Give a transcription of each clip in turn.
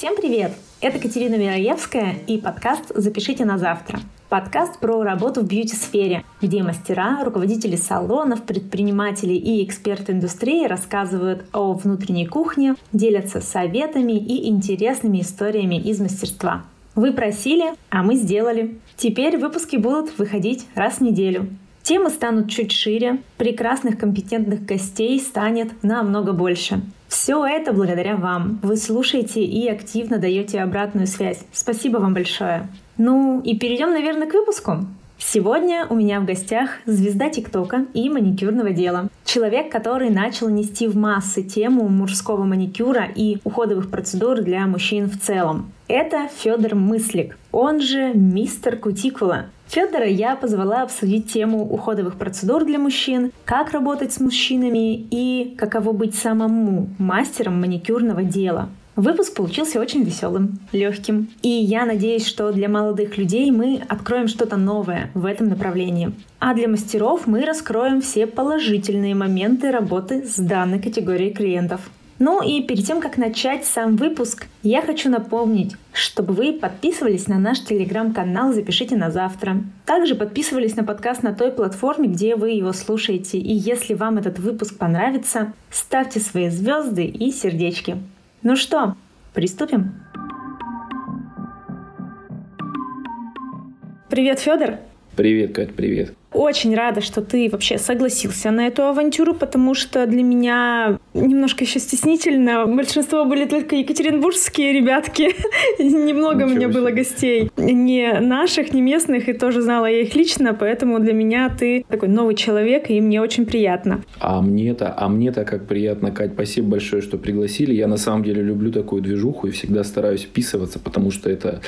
Всем привет! Это Катерина Мироевская и подкаст «Запишите на завтра». Подкаст про работу в бьюти-сфере, где мастера, руководители салонов, предприниматели и эксперты индустрии рассказывают о внутренней кухне, делятся советами и интересными историями из мастерства. Вы просили, а мы сделали. Теперь выпуски будут выходить раз в неделю. Темы станут чуть шире, прекрасных компетентных гостей станет намного больше. Все это благодаря вам. Вы слушаете и активно даете обратную связь. Спасибо вам большое. Ну и перейдем, наверное, к выпуску. Сегодня у меня в гостях звезда ТикТока и маникюрного дела. Человек, который начал нести в массы тему мужского маникюра и уходовых процедур для мужчин в целом. Это Федор Мыслик, он же мистер Кутикула. Федора я позвала обсудить тему уходовых процедур для мужчин, как работать с мужчинами и каково быть самому мастером маникюрного дела. Выпуск получился очень веселым, легким. И я надеюсь, что для молодых людей мы откроем что-то новое в этом направлении. А для мастеров мы раскроем все положительные моменты работы с данной категорией клиентов. Ну и перед тем, как начать сам выпуск, я хочу напомнить, чтобы вы подписывались на наш телеграм-канал «Запишите на завтра». Также подписывались на подкаст на той платформе, где вы его слушаете. И если вам этот выпуск понравится, ставьте свои звезды и сердечки. Ну что, приступим? Привет, Федор. Привет, Кать, привет. Очень рада, что ты вообще согласился на эту авантюру, потому что для меня немножко еще стеснительно. Большинство были только екатеринбургские ребятки. Немного у меня было гостей. Не наших, не местных, и тоже знала я их лично, поэтому для меня ты такой новый человек, и мне очень приятно. А мне-то, а мне-то как приятно, Кать, спасибо большое, что пригласили. Я на самом деле люблю такую движуху и всегда стараюсь вписываться, потому что это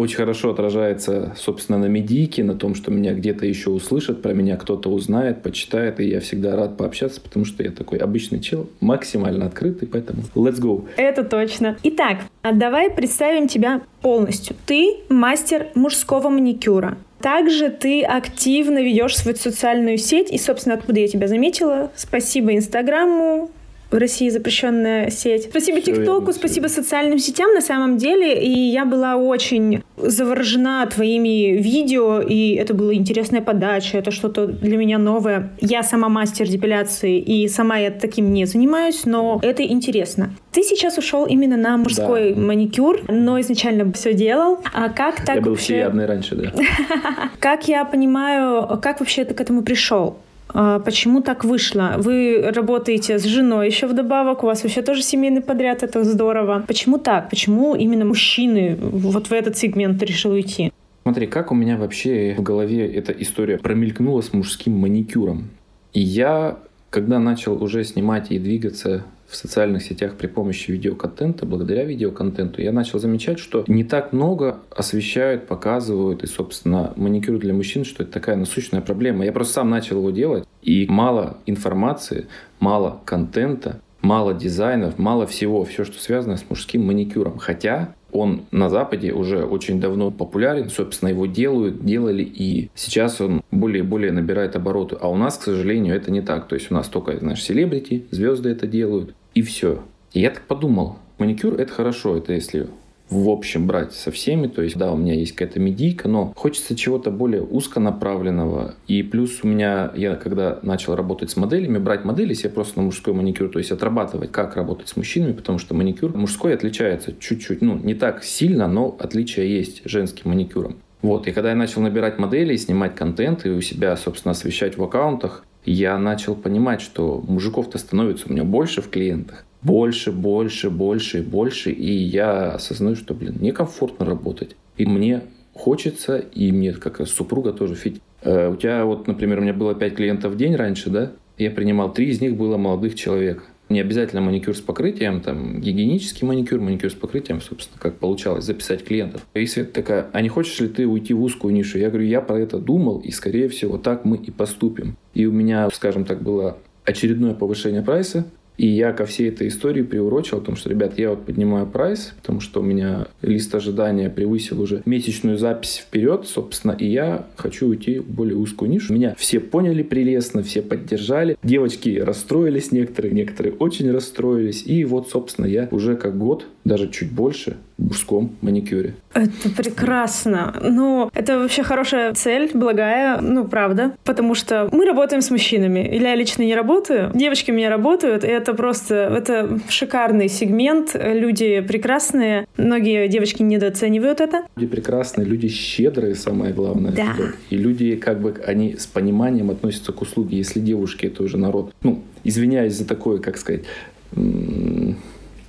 очень хорошо отражается, собственно, на медийке, на том, что меня где-то еще услышат, про меня кто-то узнает, почитает, и я всегда рад пообщаться, потому что я такой обычный чел, максимально открытый, поэтому let's go. Это точно. Итак, а давай представим тебя полностью. Ты мастер мужского маникюра. Также ты активно ведешь свою социальную сеть, и, собственно, откуда я тебя заметила. Спасибо Инстаграму, в России запрещенная сеть. Спасибо ТикТоку, спасибо социальным сетям на самом деле. И я была очень заворожена твоими видео, и это была интересная подача, это что-то для меня новое. Я сама мастер депиляции, и сама я таким не занимаюсь, но это интересно. Ты сейчас ушел именно на мужской да. маникюр, но изначально все делал. А как так Я был вообще... всеядный раньше, да. Как я понимаю, как вообще ты к этому пришел? А почему так вышло? Вы работаете с женой еще вдобавок, у вас вообще тоже семейный подряд, это здорово. Почему так? Почему именно мужчины вот в этот сегмент решил уйти? Смотри, как у меня вообще в голове эта история промелькнула с мужским маникюром. И я, когда начал уже снимать и двигаться в социальных сетях при помощи видеоконтента, благодаря видеоконтенту, я начал замечать, что не так много освещают, показывают, и, собственно, маникюр для мужчин, что это такая насущная проблема. Я просто сам начал его делать, и мало информации, мало контента, мало дизайнов, мало всего, все, что связано с мужским маникюром. Хотя он на Западе уже очень давно популярен, собственно, его делают, делали, и сейчас он более и более набирает обороты. А у нас, к сожалению, это не так. То есть у нас только, знаешь, селебрити, звезды это делают, и все. И я так подумал, маникюр это хорошо, это если в общем брать со всеми, то есть да, у меня есть какая-то медийка, но хочется чего-то более узконаправленного. И плюс у меня, я когда начал работать с моделями, брать модели себе просто на мужской маникюр, то есть отрабатывать, как работать с мужчинами, потому что маникюр мужской отличается чуть-чуть, ну, не так сильно, но отличия есть женским маникюром. Вот, и когда я начал набирать модели, снимать контент и у себя, собственно, освещать в аккаунтах, я начал понимать, что мужиков-то становится у меня больше в клиентах. Больше, больше, больше и больше. И я осознаю, что, блин, некомфортно работать. И мне хочется, и мне как раз супруга тоже. Ведь э, у тебя вот, например, у меня было 5 клиентов в день раньше, да? Я принимал 3 из них было молодых человек. Не обязательно маникюр с покрытием, там, гигиенический маникюр, маникюр с покрытием, собственно, как получалось записать клиентов. И Света такая, а не хочешь ли ты уйти в узкую нишу? Я говорю, я про это думал, и, скорее всего, так мы и поступим. И у меня, скажем так, было очередное повышение прайса, и я ко всей этой истории приурочил о том, что, ребят, я вот поднимаю прайс, потому что у меня лист ожидания превысил уже месячную запись вперед, собственно, и я хочу уйти в более узкую нишу. Меня все поняли прелестно, все поддержали. Девочки расстроились некоторые, некоторые очень расстроились. И вот, собственно, я уже как год даже чуть больше в мужском маникюре. Это прекрасно. Ну, это вообще хорошая цель, благая, ну, правда. Потому что мы работаем с мужчинами. Или я лично не работаю. Девочки у меня работают, и это просто, это шикарный сегмент. Люди прекрасные. Многие девочки недооценивают это. Люди прекрасные, люди щедрые, самое главное. Да. И люди, как бы, они с пониманием относятся к услуге. Если девушки, это уже народ, ну, извиняюсь за такое, как сказать,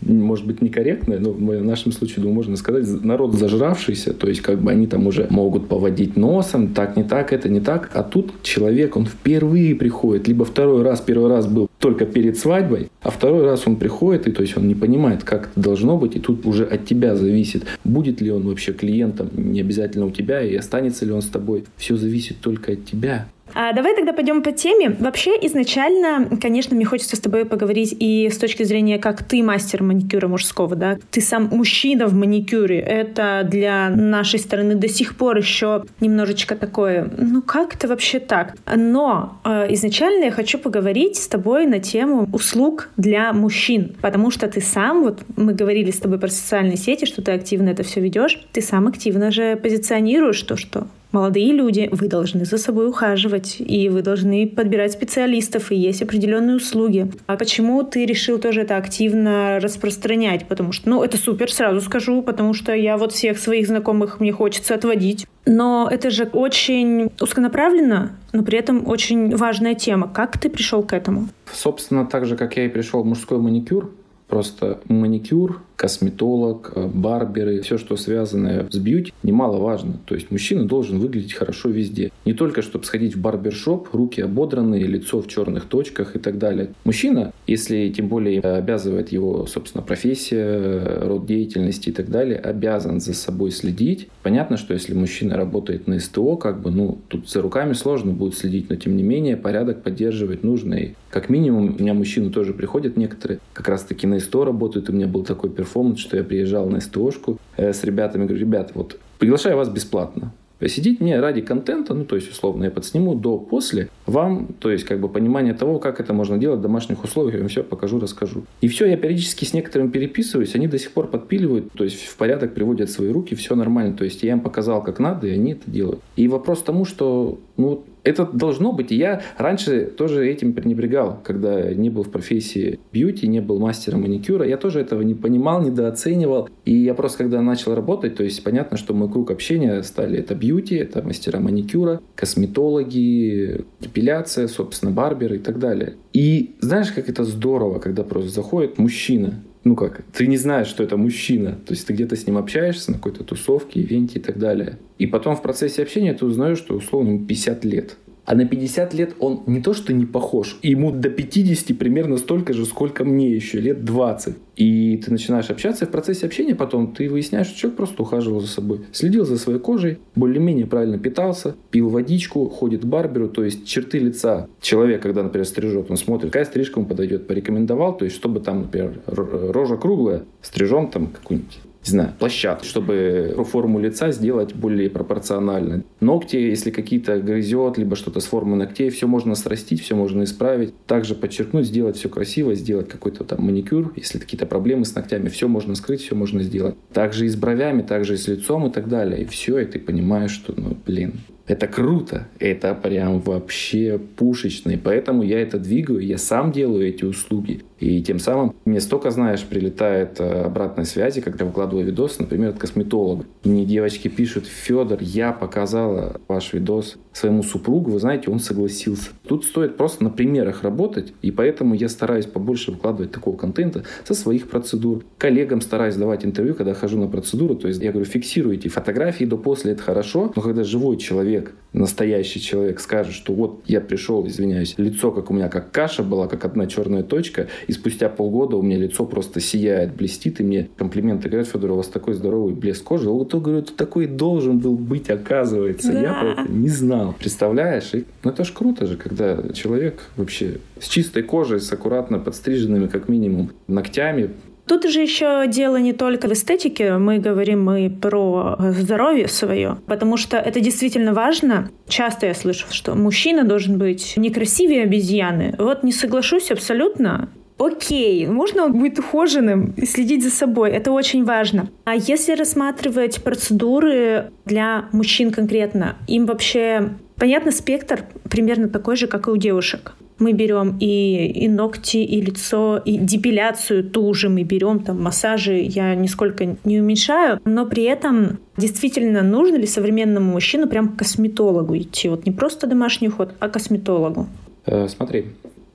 может быть, некорректное, но в нашем случае, думаю, можно сказать, народ зажравшийся, то есть как бы они там уже могут поводить носом, так не так, это не так, а тут человек, он впервые приходит, либо второй раз, первый раз был только перед свадьбой, а второй раз он приходит, и то есть он не понимает, как это должно быть, и тут уже от тебя зависит, будет ли он вообще клиентом, не обязательно у тебя, и останется ли он с тобой. Все зависит только от тебя. А давай тогда пойдем по теме. Вообще, изначально, конечно, мне хочется с тобой поговорить и с точки зрения, как ты мастер маникюра мужского, да. Ты сам мужчина в маникюре. Это для нашей стороны до сих пор еще немножечко такое, ну как это вообще так? Но э, изначально я хочу поговорить с тобой на тему услуг для мужчин, потому что ты сам, вот мы говорили с тобой про социальные сети, что ты активно это все ведешь, ты сам активно же позиционируешь то, что молодые люди, вы должны за собой ухаживать, и вы должны подбирать специалистов, и есть определенные услуги. А почему ты решил тоже это активно распространять? Потому что, ну, это супер, сразу скажу, потому что я вот всех своих знакомых мне хочется отводить. Но это же очень узконаправленно, но при этом очень важная тема. Как ты пришел к этому? Собственно, так же, как я и пришел в мужской маникюр, просто маникюр косметолог, э, барберы, все, что связано с бьюти, немаловажно. То есть мужчина должен выглядеть хорошо везде. Не только, чтобы сходить в барбершоп, руки ободранные, лицо в черных точках и так далее. Мужчина, если тем более обязывает его, собственно, профессия, род деятельности и так далее, обязан за собой следить. Понятно, что если мужчина работает на СТО, как бы, ну, тут за руками сложно будет следить, но тем не менее порядок поддерживать нужно. И как минимум, у меня мужчины тоже приходят некоторые, как раз таки на СТО работают, у меня был такой перформанс перформанс, что я приезжал на СТОшку э, с ребятами, говорю, ребята, вот приглашаю вас бесплатно. Посидеть мне ради контента, ну, то есть, условно, я подсниму до-после, вам, то есть, как бы понимание того, как это можно делать в домашних условиях, я вам все покажу, расскажу. И все, я периодически с некоторыми переписываюсь, они до сих пор подпиливают, то есть, в порядок приводят свои руки, все нормально. То есть, я им показал, как надо, и они это делают. И вопрос тому, что, ну, это должно быть. И я раньше тоже этим пренебрегал, когда не был в профессии beauty, не был мастером маникюра. Я тоже этого не понимал, недооценивал. И я просто, когда начал работать, то есть понятно, что мой круг общения стали это beauty, это мастера маникюра, косметологи, эпиляция, собственно, барберы и так далее. И знаешь, как это здорово, когда просто заходит мужчина, ну как, ты не знаешь, что это мужчина. То есть ты где-то с ним общаешься на какой-то тусовке, ивенте и так далее. И потом в процессе общения ты узнаешь, что условно ему 50 лет. А на 50 лет он не то что не похож, ему до 50 примерно столько же, сколько мне еще, лет 20. И ты начинаешь общаться, и в процессе общения потом ты выясняешь, что человек просто ухаживал за собой. Следил за своей кожей, более-менее правильно питался, пил водичку, ходит к барберу, то есть черты лица человека, когда, например, стрижет, он смотрит, какая стрижка ему подойдет, порекомендовал, то есть чтобы там, например, рожа круглая, стрижем там какую-нибудь не знаю, площадку, чтобы форму лица сделать более пропорционально. Ногти, если какие-то грызет, либо что-то с формы ногтей, все можно срастить, все можно исправить. Также подчеркнуть, сделать все красиво, сделать какой-то там маникюр, если какие-то проблемы с ногтями, все можно скрыть, все можно сделать. Также и с бровями, также и с лицом и так далее. И все, и ты понимаешь, что, ну, блин, это круто, это прям вообще пушечный, поэтому я это двигаю, я сам делаю эти услуги. И тем самым мне столько, знаешь, прилетает э, обратной связи, когда выкладываю видос, например, от косметолога. Мне девочки пишут, Федор, я показала ваш видос своему супругу, вы знаете, он согласился. Тут стоит просто на примерах работать, и поэтому я стараюсь побольше выкладывать такого контента со своих процедур. Коллегам стараюсь давать интервью, когда хожу на процедуру, то есть я говорю, фиксируйте фотографии до-после, это хорошо, но когда живой человек, настоящий человек скажет, что вот я пришел, извиняюсь, лицо как у меня как каша была, как одна черная точка, и спустя полгода у меня лицо просто сияет, блестит, и мне комплименты говорят, Федор, у вас такой здоровый блеск кожи. Вот то, говорю, ты такой должен был быть, оказывается. Да. Я про это не знал. Представляешь? И, ну это ж круто же, когда человек вообще с чистой кожей, с аккуратно подстриженными, как минимум, ногтями, Тут же еще дело не только в эстетике, мы говорим мы про здоровье свое, потому что это действительно важно. Часто я слышу, что мужчина должен быть некрасивее обезьяны. Вот не соглашусь абсолютно окей, можно будет ухоженным и следить за собой, это очень важно. А если рассматривать процедуры для мужчин конкретно, им вообще понятно спектр примерно такой же, как и у девушек мы берем и, и ногти, и лицо, и депиляцию ту же мы берем, там массажи я нисколько не уменьшаю, но при этом действительно нужно ли современному мужчину прям к косметологу идти? Вот не просто домашний уход, а к косметологу. Э, смотри,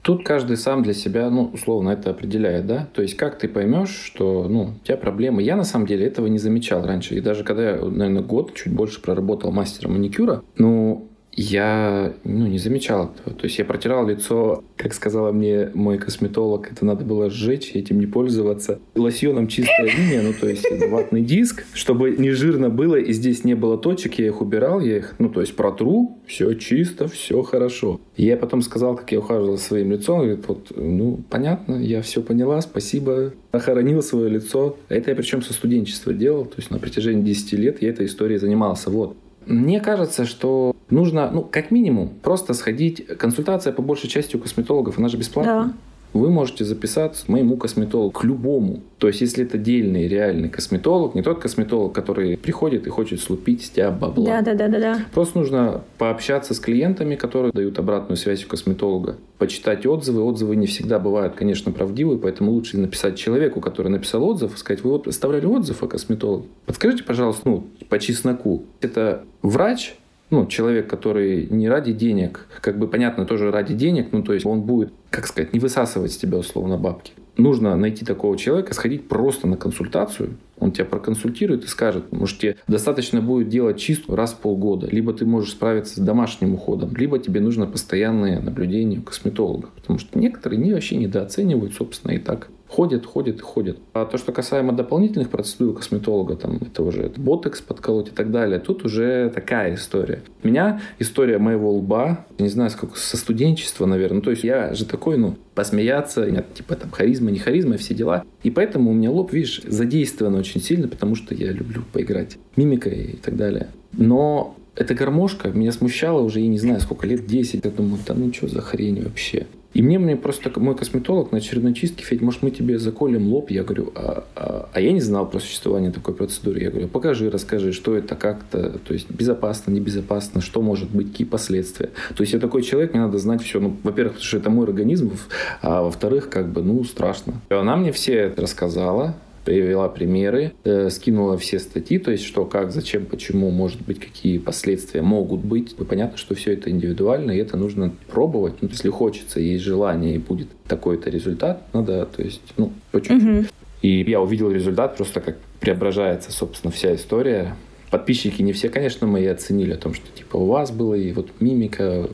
Тут каждый сам для себя, ну, условно, это определяет, да? То есть, как ты поймешь, что, ну, у тебя проблемы. Я, на самом деле, этого не замечал раньше. И даже когда я, наверное, год, чуть больше проработал мастером маникюра, ну, я ну, не замечал этого. То есть я протирал лицо, как сказала мне мой косметолог, это надо было сжечь, этим не пользоваться. Лосьоном чистая линия, ну то есть ватный диск, чтобы не жирно было и здесь не было точек, я их убирал, я их, ну то есть протру, все чисто, все хорошо. Я потом сказал, как я ухаживал за своим лицом, говорит, вот, ну понятно, я все поняла, спасибо, охоронил свое лицо. Это я причем со студенчества делал, то есть на протяжении 10 лет я этой историей занимался. Вот. Мне кажется, что нужно, ну, как минимум, просто сходить. Консультация по большей части у косметологов, она же бесплатная. Да вы можете записаться к моему косметологу, к любому. То есть, если это дельный, реальный косметолог, не тот косметолог, который приходит и хочет слупить с тебя бабла. Да, да, да, да, да. Просто нужно пообщаться с клиентами, которые дают обратную связь у косметолога, почитать отзывы. Отзывы не всегда бывают, конечно, правдивые, поэтому лучше написать человеку, который написал отзыв, сказать, вы вот оставляли отзыв о косметологе. Подскажите, пожалуйста, ну, по чесноку, это врач, ну, человек, который не ради денег, как бы понятно, тоже ради денег, ну, то есть он будет, как сказать, не высасывать с тебя условно бабки. Нужно найти такого человека, сходить просто на консультацию, он тебя проконсультирует и скажет, может, тебе достаточно будет делать чистку раз в полгода, либо ты можешь справиться с домашним уходом, либо тебе нужно постоянное наблюдение у косметолога. Потому что некоторые не вообще недооценивают, собственно, и так ходят, ходят ходят. А то, что касаемо дополнительных процедур косметолога, там это уже это ботекс подколоть и так далее, тут уже такая история. У меня история моего лба, не знаю, сколько, со студенчества, наверное. Ну, то есть я же такой, ну, посмеяться, нет, типа там харизма, не харизма, все дела. И поэтому у меня лоб, видишь, задействован очень сильно, потому что я люблю поиграть мимикой и так далее. Но эта гармошка меня смущала уже, я не знаю, сколько лет, 10. Я думаю, да ну что за хрень вообще. И мне, мне просто мой косметолог на очередной чистке, Федь, может, мы тебе заколем лоб? Я говорю, а, а, а я не знал про существование такой процедуры. Я говорю, покажи, расскажи, что это, как-то, то есть безопасно, небезопасно, что может быть, какие последствия. То есть я такой человек, мне надо знать все. Ну, во-первых, потому что это мой организм, а во-вторых, как бы, ну, страшно. И она мне все это рассказала, привела примеры, э, скинула все статьи, то есть что, как, зачем, почему, может быть, какие последствия могут быть. И понятно, что все это индивидуально, и это нужно пробовать. Ну, если хочется, есть желание, и будет такой-то результат, надо, то есть, ну, по чуть-чуть. Угу. И я увидел результат, просто как преображается, собственно, вся история подписчики не все, конечно, мои оценили о том, что типа у вас было и вот мимика,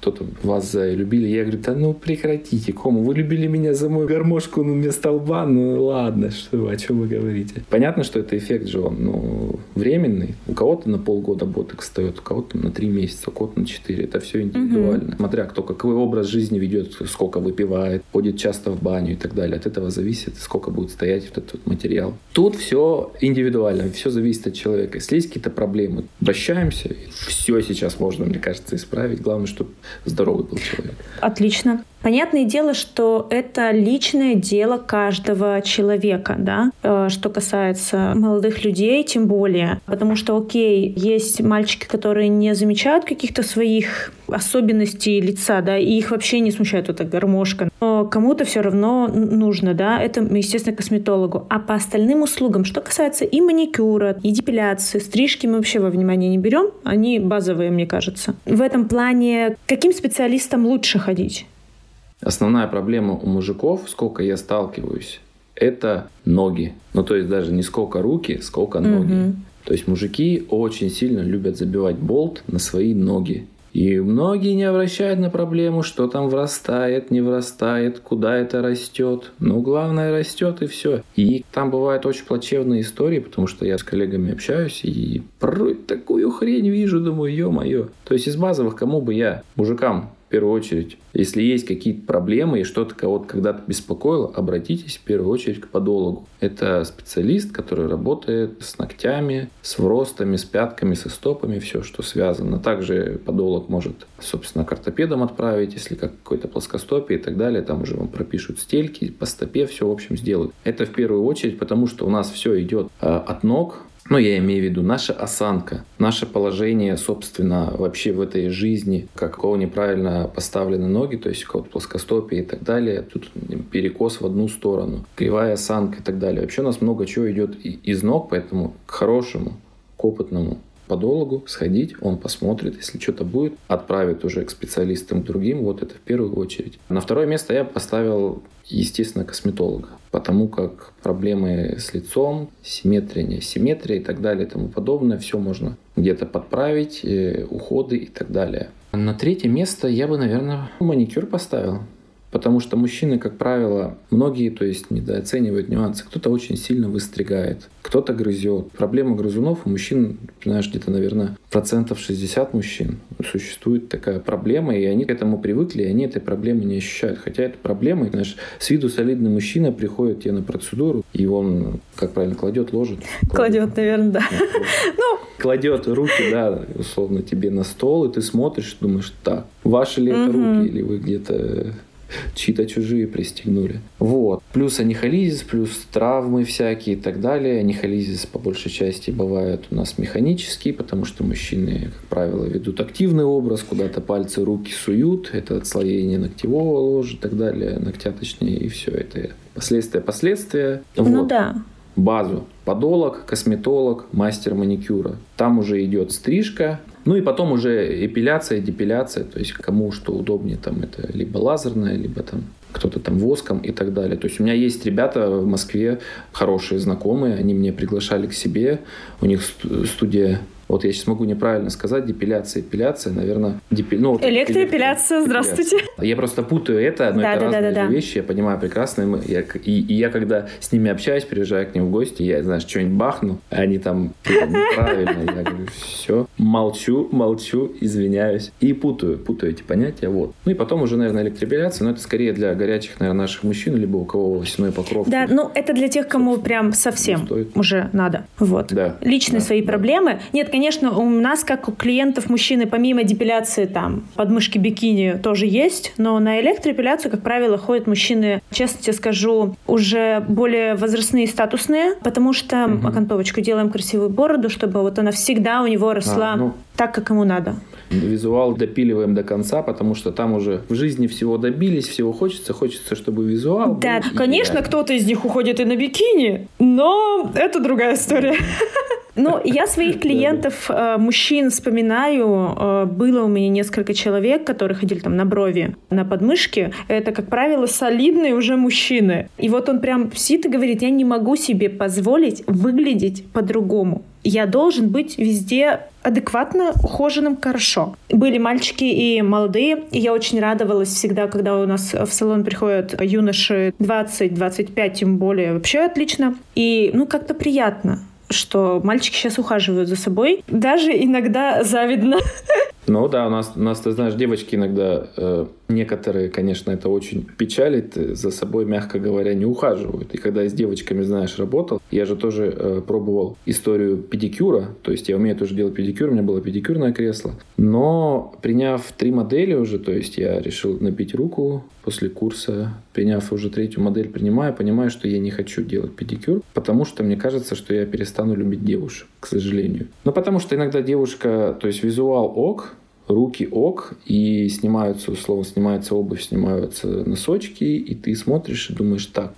кто-то вас любили. Я говорю, да ну прекратите, кому? Вы любили меня за мою гармошку ну, вместо лба? Ну ладно, что вы, о чем вы говорите? Понятно, что это эффект же он ну, временный. У кого-то на полгода боток встает, у кого-то на три месяца, у кого-то на четыре. Это все индивидуально. Угу. Смотря кто какой образ жизни ведет, сколько выпивает, ходит часто в баню и так далее. От этого зависит, сколько будет стоять вот этот материал. Тут все индивидуально, все зависит от человека. Если есть какие-то проблемы, обращаемся. Все сейчас можно, мне кажется, исправить. Главное, чтобы здоровый был человек. Отлично. Понятное дело, что это личное дело каждого человека, да, э, что касается молодых людей, тем более. Потому что, окей, есть мальчики, которые не замечают каких-то своих особенностей лица, да, и их вообще не смущает эта гармошка. Но кому-то все равно нужно, да, это, естественно, косметологу. А по остальным услугам, что касается и маникюра, и депиляции, стрижки мы вообще во внимание не берем, они базовые, мне кажется. В этом плане, каким специалистам лучше ходить? Основная проблема у мужиков, сколько я сталкиваюсь, это ноги. Ну, то есть даже не сколько руки, сколько ноги. Угу. То есть мужики очень сильно любят забивать болт на свои ноги. И многие не обращают на проблему, что там врастает, не врастает, куда это растет. Ну, главное, растет и все. И там бывают очень плачевные истории, потому что я с коллегами общаюсь и порой такую хрень вижу, думаю, ё-моё. То есть из базовых, кому бы я, мужикам, в первую очередь. Если есть какие-то проблемы и что-то кого-то когда-то беспокоило, обратитесь в первую очередь к подологу. Это специалист, который работает с ногтями, с вростами, с пятками, со стопами, все, что связано. Также подолог может, собственно, к ортопедам отправить, если как какой-то плоскостопие и так далее. Там уже вам пропишут стельки, по стопе все, в общем, сделают. Это в первую очередь, потому что у нас все идет э, от ног, ну, я имею в виду наша осанка, наше положение, собственно, вообще в этой жизни, как у кого неправильно поставлены ноги, то есть у кого-то плоскостопие и так далее, тут перекос в одну сторону, кривая осанка и так далее. Вообще у нас много чего идет из ног, поэтому к хорошему, к опытному подологу, сходить, он посмотрит, если что-то будет, отправит уже к специалистам к другим, вот это в первую очередь. На второе место я поставил, естественно, косметолога, потому как проблемы с лицом, симметрия, неасимметрия и так далее и тому подобное, все можно где-то подправить, э, уходы и так далее. На третье место я бы, наверное, маникюр поставил. Потому что мужчины, как правило, многие, то есть, недооценивают нюансы. Кто-то очень сильно выстригает, кто-то грызет. Проблема грызунов у мужчин, знаешь, где-то, наверное, процентов 60 мужчин. Существует такая проблема, и они к этому привыкли, и они этой проблемы не ощущают. Хотя это проблема, знаешь, с виду солидный мужчина приходит тебе на процедуру, и он, как правильно, кладет, ложит. Кладет, кладет наверное, да. Ну, кладет руки, да, условно, тебе на стол, и ты смотришь, думаешь, так, ваши ли это руки, или вы где-то чьи-то чужие пристегнули. Вот. Плюс анихолизис, плюс травмы всякие и так далее. Анихолизис по большей части бывает у нас механический, потому что мужчины, как правило, ведут активный образ, куда-то пальцы, руки суют. Это отслоение ногтевого ложа и так далее, ногтя точнее, и все это последствия, последствия. Ну вот. да базу. Подолог, косметолог, мастер маникюра. Там уже идет стрижка, ну и потом уже эпиляция, депиляция, то есть кому что удобнее, там это либо лазерная, либо там кто-то там воском и так далее. То есть у меня есть ребята в Москве, хорошие знакомые, они меня приглашали к себе, у них студия вот я сейчас могу неправильно сказать, депиляция, эпиляция, наверное, депи... ну, электроэпиляция, здравствуйте. Я просто путаю это, но да, это да, разные да, да, вещи, я понимаю прекрасно. Я, и, и я когда с ними общаюсь, приезжаю к ним в гости, я, знаешь, что-нибудь бахну, а они там неправильно, я говорю, все, молчу, молчу, извиняюсь и путаю, путаю эти понятия, вот. Ну и потом уже, наверное, электроэпиляция, но это скорее для горячих, наверное, наших мужчин, либо у кого волосяной покров. Да, ну это для тех, кому прям совсем уже надо, вот. Да. Личные да, свои да. проблемы. Нет, конечно, у нас, как у клиентов мужчины, помимо депиляции, там, подмышки бикини тоже есть, но на электроэпиляцию, как правило, ходят мужчины, честно тебе скажу, уже более возрастные и статусные, потому что угу. окантовочку делаем красивую бороду, чтобы вот она всегда у него росла а, ну, так, как ему надо. Визуал допиливаем до конца, потому что там уже в жизни всего добились, всего хочется, хочется, чтобы визуал. Да, конечно, кто-то из них уходит и на бикини, но это другая история. Ну, я своих клиентов, э, мужчин вспоминаю. Э, было у меня несколько человек, которые ходили там на брови, на подмышки. Это, как правило, солидные уже мужчины. И вот он прям сидит и говорит, я не могу себе позволить выглядеть по-другому. Я должен быть везде адекватно ухоженным хорошо. Были мальчики и молодые, и я очень радовалась всегда, когда у нас в салон приходят юноши 20-25, тем более вообще отлично. И, ну, как-то приятно что мальчики сейчас ухаживают за собой. Даже иногда завидно. Ну да, у нас, у нас ты знаешь, девочки иногда, э, некоторые, конечно, это очень печалит, э, за собой, мягко говоря, не ухаживают. И когда я с девочками, знаешь, работал, я же тоже э, пробовал историю педикюра, то есть я умею тоже делать педикюр, у меня было педикюрное кресло. Но приняв три модели уже, то есть я решил набить руку после курса, приняв уже третью модель, принимаю, понимаю, что я не хочу делать педикюр, потому что мне кажется, что я перестану любить девушек, к сожалению. Но потому что иногда девушка, то есть визуал ок, руки ок, и снимаются, условно, снимается обувь, снимаются носочки, и ты смотришь и думаешь, так,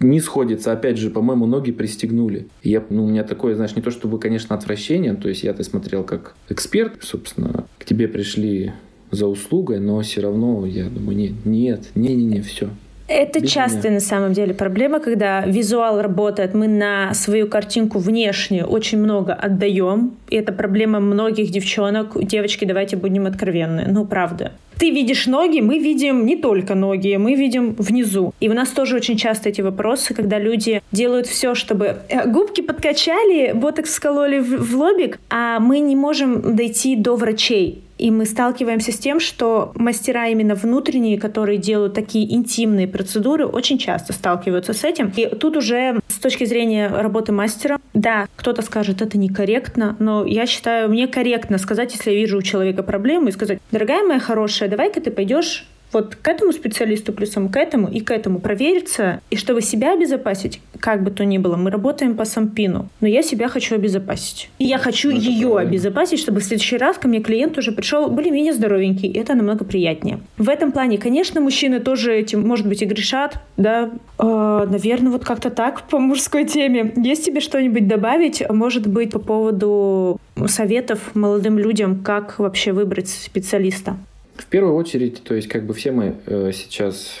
не сходится. Опять же, по-моему, ноги пристегнули. я, ну, у меня такое, знаешь, не то чтобы, конечно, отвращение, то есть я-то смотрел как эксперт, собственно, к тебе пришли за услугой, но все равно я думаю, нет, нет, не-не-не, все, это Без частая меня. на самом деле проблема, когда визуал работает, мы на свою картинку внешнюю очень много отдаем. И это проблема многих девчонок. Девочки, давайте будем откровенны. Ну, правда. Ты видишь ноги, мы видим не только ноги, мы видим внизу. И у нас тоже очень часто эти вопросы, когда люди делают все, чтобы э, губки подкачали, ботокс скололи в, в лобик, а мы не можем дойти до врачей И мы сталкиваемся с тем, что мастера именно внутренние, которые делают такие интимные процедуры, очень часто сталкиваются с этим. И тут уже с точки зрения работы мастера, да, кто-то скажет, это некорректно, но я считаю, мне корректно сказать, если я вижу у человека проблему, и сказать, дорогая моя хорошая, давай-ка ты пойдешь вот к этому специалисту плюсом к этому и к этому провериться. И чтобы себя обезопасить, как бы то ни было, мы работаем по сампину. Но я себя хочу обезопасить. И я хочу ну, ее правильно. обезопасить, чтобы в следующий раз ко мне клиент уже пришел более-менее здоровенький. И это намного приятнее. В этом плане, конечно, мужчины тоже этим, может быть, и грешат. Да, э, наверное, вот как-то так по мужской теме. Есть тебе что-нибудь добавить? Может быть, по поводу советов молодым людям, как вообще выбрать специалиста? В первую очередь, то есть как бы все мы э, сейчас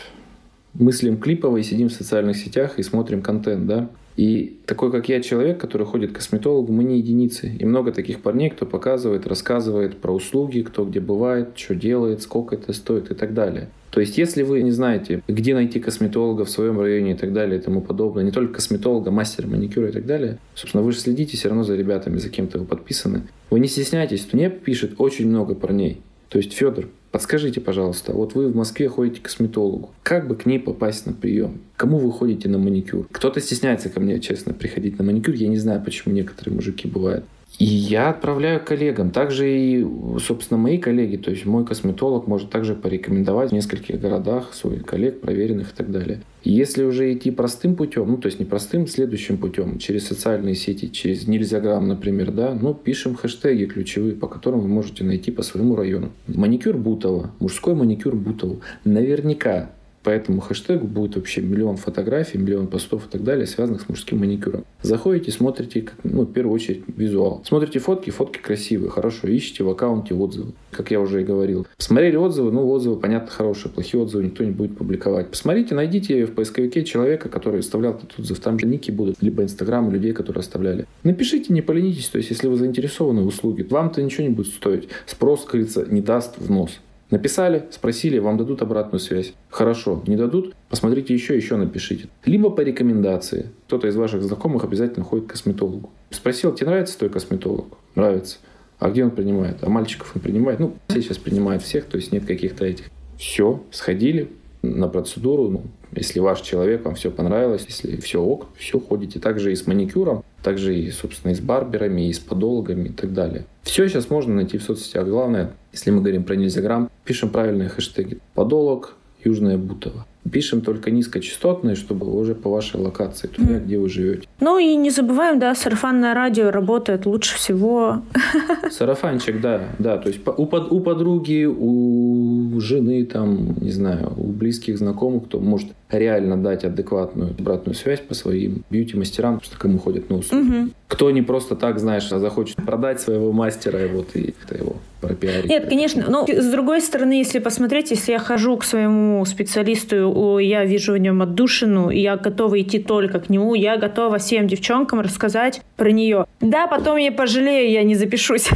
мыслим клипово и сидим в социальных сетях и смотрим контент, да. И такой, как я, человек, который ходит к косметологу, мы не единицы. И много таких парней, кто показывает, рассказывает про услуги, кто где бывает, что делает, сколько это стоит и так далее. То есть, если вы не знаете, где найти косметолога в своем районе и так далее и тому подобное, не только косметолога, мастера маникюра и так далее, собственно, вы же следите все равно за ребятами, за кем-то вы подписаны. Вы не стесняйтесь, мне пишет очень много парней. То есть, Федор, Подскажите, пожалуйста, вот вы в Москве ходите к косметологу. Как бы к ней попасть на прием? Кому вы ходите на маникюр? Кто-то стесняется ко мне, честно, приходить на маникюр. Я не знаю, почему некоторые мужики бывают. И я отправляю коллегам. Также и, собственно, мои коллеги, то есть мой косметолог может также порекомендовать в нескольких городах своих коллег, проверенных и так далее. Если уже идти простым путем, ну, то есть не простым, следующим путем, через социальные сети, через нельзяграм, например, да, ну, пишем хэштеги ключевые, по которым вы можете найти по своему району. Маникюр Бутова, мужской маникюр Бутова. Наверняка по этому хэштегу будет вообще миллион фотографий, миллион постов и так далее, связанных с мужским маникюром. Заходите, смотрите, ну, в первую очередь, визуал. Смотрите фотки, фотки красивые, хорошо, ищите в аккаунте отзывы, как я уже и говорил. Посмотрели отзывы, ну, отзывы, понятно, хорошие, плохие отзывы никто не будет публиковать. Посмотрите, найдите в поисковике человека, который оставлял этот отзыв. Там же ники будут, либо инстаграмы людей, которые оставляли. Напишите, не поленитесь, то есть, если вы заинтересованы в услуге, вам-то ничего не будет стоить. Спрос, говорится, не даст в нос. Написали, спросили, вам дадут обратную связь. Хорошо, не дадут, посмотрите еще, еще напишите. Либо по рекомендации. Кто-то из ваших знакомых обязательно ходит к косметологу. Спросил, тебе нравится твой косметолог? Нравится. А где он принимает? А мальчиков он принимает? Ну, все сейчас принимают всех, то есть нет каких-то этих. Все, сходили на процедуру. Ну, если ваш человек, вам все понравилось, если все ок, все ходите. Также и с маникюром, также и, собственно, и с барберами, и с подологами и так далее. Все сейчас можно найти в соцсетях. Главное, если мы говорим про нельзяграм, пишем правильные хэштеги. Подолог, Южная Бутова. Пишем только низкочастотные, чтобы уже по вашей локации, туда, mm. где вы живете. Ну и не забываем, да, сарафанное радио работает лучше всего. Сарафанчик, да, да. То есть у, под, у подруги, у жены, там, не знаю, у близких знакомых, кто может реально дать адекватную обратную связь по своим бьюти-мастерам, просто кому ходят на услуги. Угу. Кто не просто так, знаешь, а захочет продать своего мастера, и вот и это его пропиарить. Нет, конечно. Но с другой стороны, если посмотреть, если я хожу к своему специалисту, я вижу в нем отдушину, и я готова идти только к нему, я готова всем девчонкам рассказать про нее. Да, потом я пожалею, я не запишусь.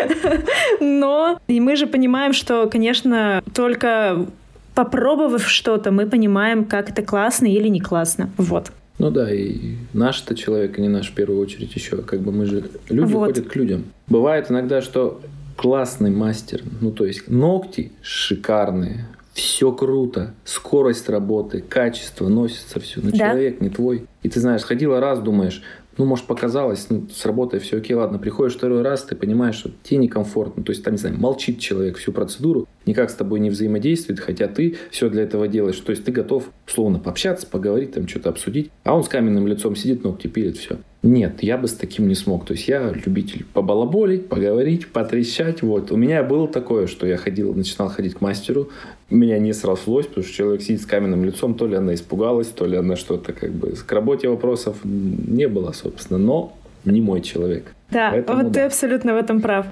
Но и мы же понимаем, что, конечно, только попробовав что-то, мы понимаем, как это классно или не классно. Вот. Ну да, и наш-то человек, а не наш в первую очередь еще. Как бы мы же люди вот. ходят к людям. Бывает иногда, что классный мастер, ну то есть ногти шикарные, все круто, скорость работы, качество, носится все, но да. человек не твой. И ты знаешь, ходила раз, думаешь, ну, может, показалось, ну, с работой все окей, ладно, приходишь второй раз, ты понимаешь, что тебе некомфортно. То есть, там, не знаю, молчит человек всю процедуру, никак с тобой не взаимодействует, хотя ты все для этого делаешь. То есть, ты готов, словно, пообщаться, поговорить, там, что-то обсудить, а он с каменным лицом сидит, ногти пилит, все. Нет, я бы с таким не смог. То есть, я любитель побалаболить, поговорить, потрещать. Вот. У меня было такое, что я ходил, начинал ходить к мастеру, меня не срослось, потому что человек сидит с каменным лицом, то ли она испугалась, то ли она что-то как бы... К работе вопросов не было, собственно, но не мой человек. Да, Поэтому, вот да. ты абсолютно в этом прав.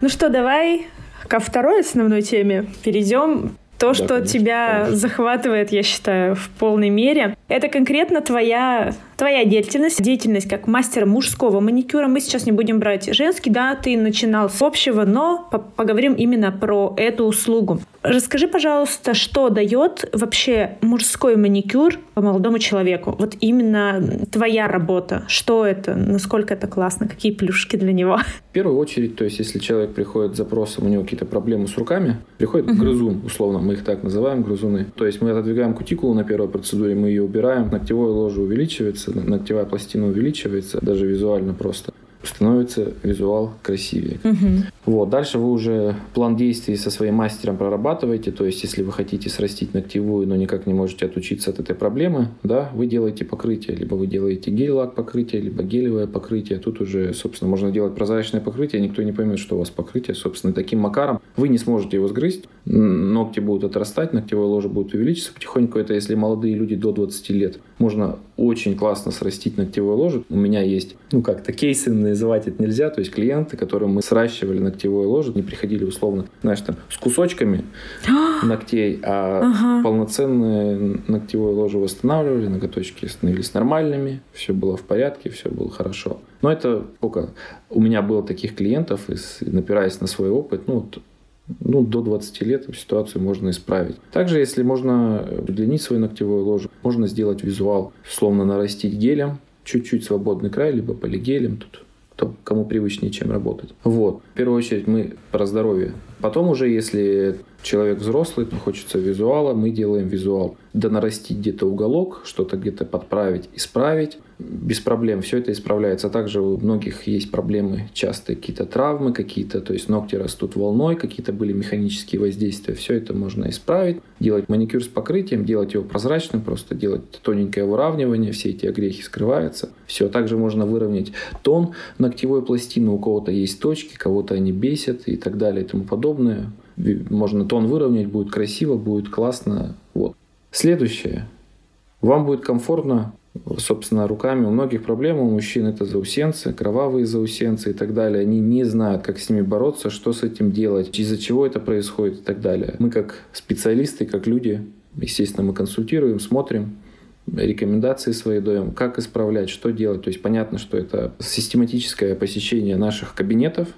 Ну что, давай ко второй основной теме перейдем. То, да, что конечно, тебя конечно. захватывает, я считаю, в полной мере, это конкретно твоя твоя деятельность, деятельность как мастера мужского маникюра. Мы сейчас не будем брать женский, да, ты начинал с общего, но поговорим именно про эту услугу. Расскажи, пожалуйста, что дает вообще мужской маникюр молодому человеку? Вот именно твоя работа. Что это? Насколько это классно? Какие плюшки для него? В первую очередь, то есть, если человек приходит с запросом, у него какие-то проблемы с руками, приходит uh-huh. грызун, условно, мы их так называем, грызуны. То есть, мы отодвигаем кутикулу на первой процедуре, мы ее убираем, ногтевое ложе увеличивается, ногтевая пластина увеличивается, даже визуально просто становится визуал красивее. Угу. Вот. Дальше вы уже план действий со своим мастером прорабатываете. То есть, если вы хотите срастить ногтевую, но никак не можете отучиться от этой проблемы, да, вы делаете покрытие. Либо вы делаете гель-лак покрытие, либо гелевое покрытие. Тут уже, собственно, можно делать прозрачное покрытие, никто не поймет, что у вас покрытие. Собственно, таким макаром вы не сможете его сгрызть. Ногти будут отрастать, ногтевое ложе будет увеличиться потихоньку. Это если молодые люди до 20 лет. Можно очень классно срастить ногтевое ложе. У меня есть, ну как-то кейсы называть это нельзя. То есть клиенты, которым мы сращивали ногтевое ложе, не приходили условно, знаешь, там с кусочками ногтей, а ага. полноценное ногтевое ложе восстанавливали, ноготочки становились нормальными, все было в порядке, все было хорошо. Но это сколько? У меня было таких клиентов, и напираясь на свой опыт, ну, ну, до 20 лет ситуацию можно исправить. Также, если можно удлинить свой ногтевое ложе, можно сделать визуал, словно нарастить гелем, чуть-чуть свободный край, либо полигелем. Тут кто, кому привычнее, чем работать. Вот. В первую очередь мы про здоровье. Потом уже, если человек взрослый, то хочется визуала, мы делаем визуал. Да нарастить где-то уголок, что-то где-то подправить, исправить. Без проблем все это исправляется. Также у многих есть проблемы частые, какие-то травмы какие-то, то есть ногти растут волной, какие-то были механические воздействия. Все это можно исправить. Делать маникюр с покрытием, делать его прозрачным, просто делать тоненькое выравнивание, все эти огрехи скрываются. Все. Также можно выровнять тон ногтевой пластины. У кого-то есть точки, кого-то они бесят и так далее и тому подобное можно тон выровнять, будет красиво, будет классно. Вот. Следующее. Вам будет комфортно, собственно, руками. У многих проблем у мужчин это заусенцы, кровавые заусенцы и так далее. Они не знают, как с ними бороться, что с этим делать, из-за чего это происходит и так далее. Мы как специалисты, как люди, естественно, мы консультируем, смотрим, рекомендации свои даем, как исправлять, что делать. То есть понятно, что это систематическое посещение наших кабинетов,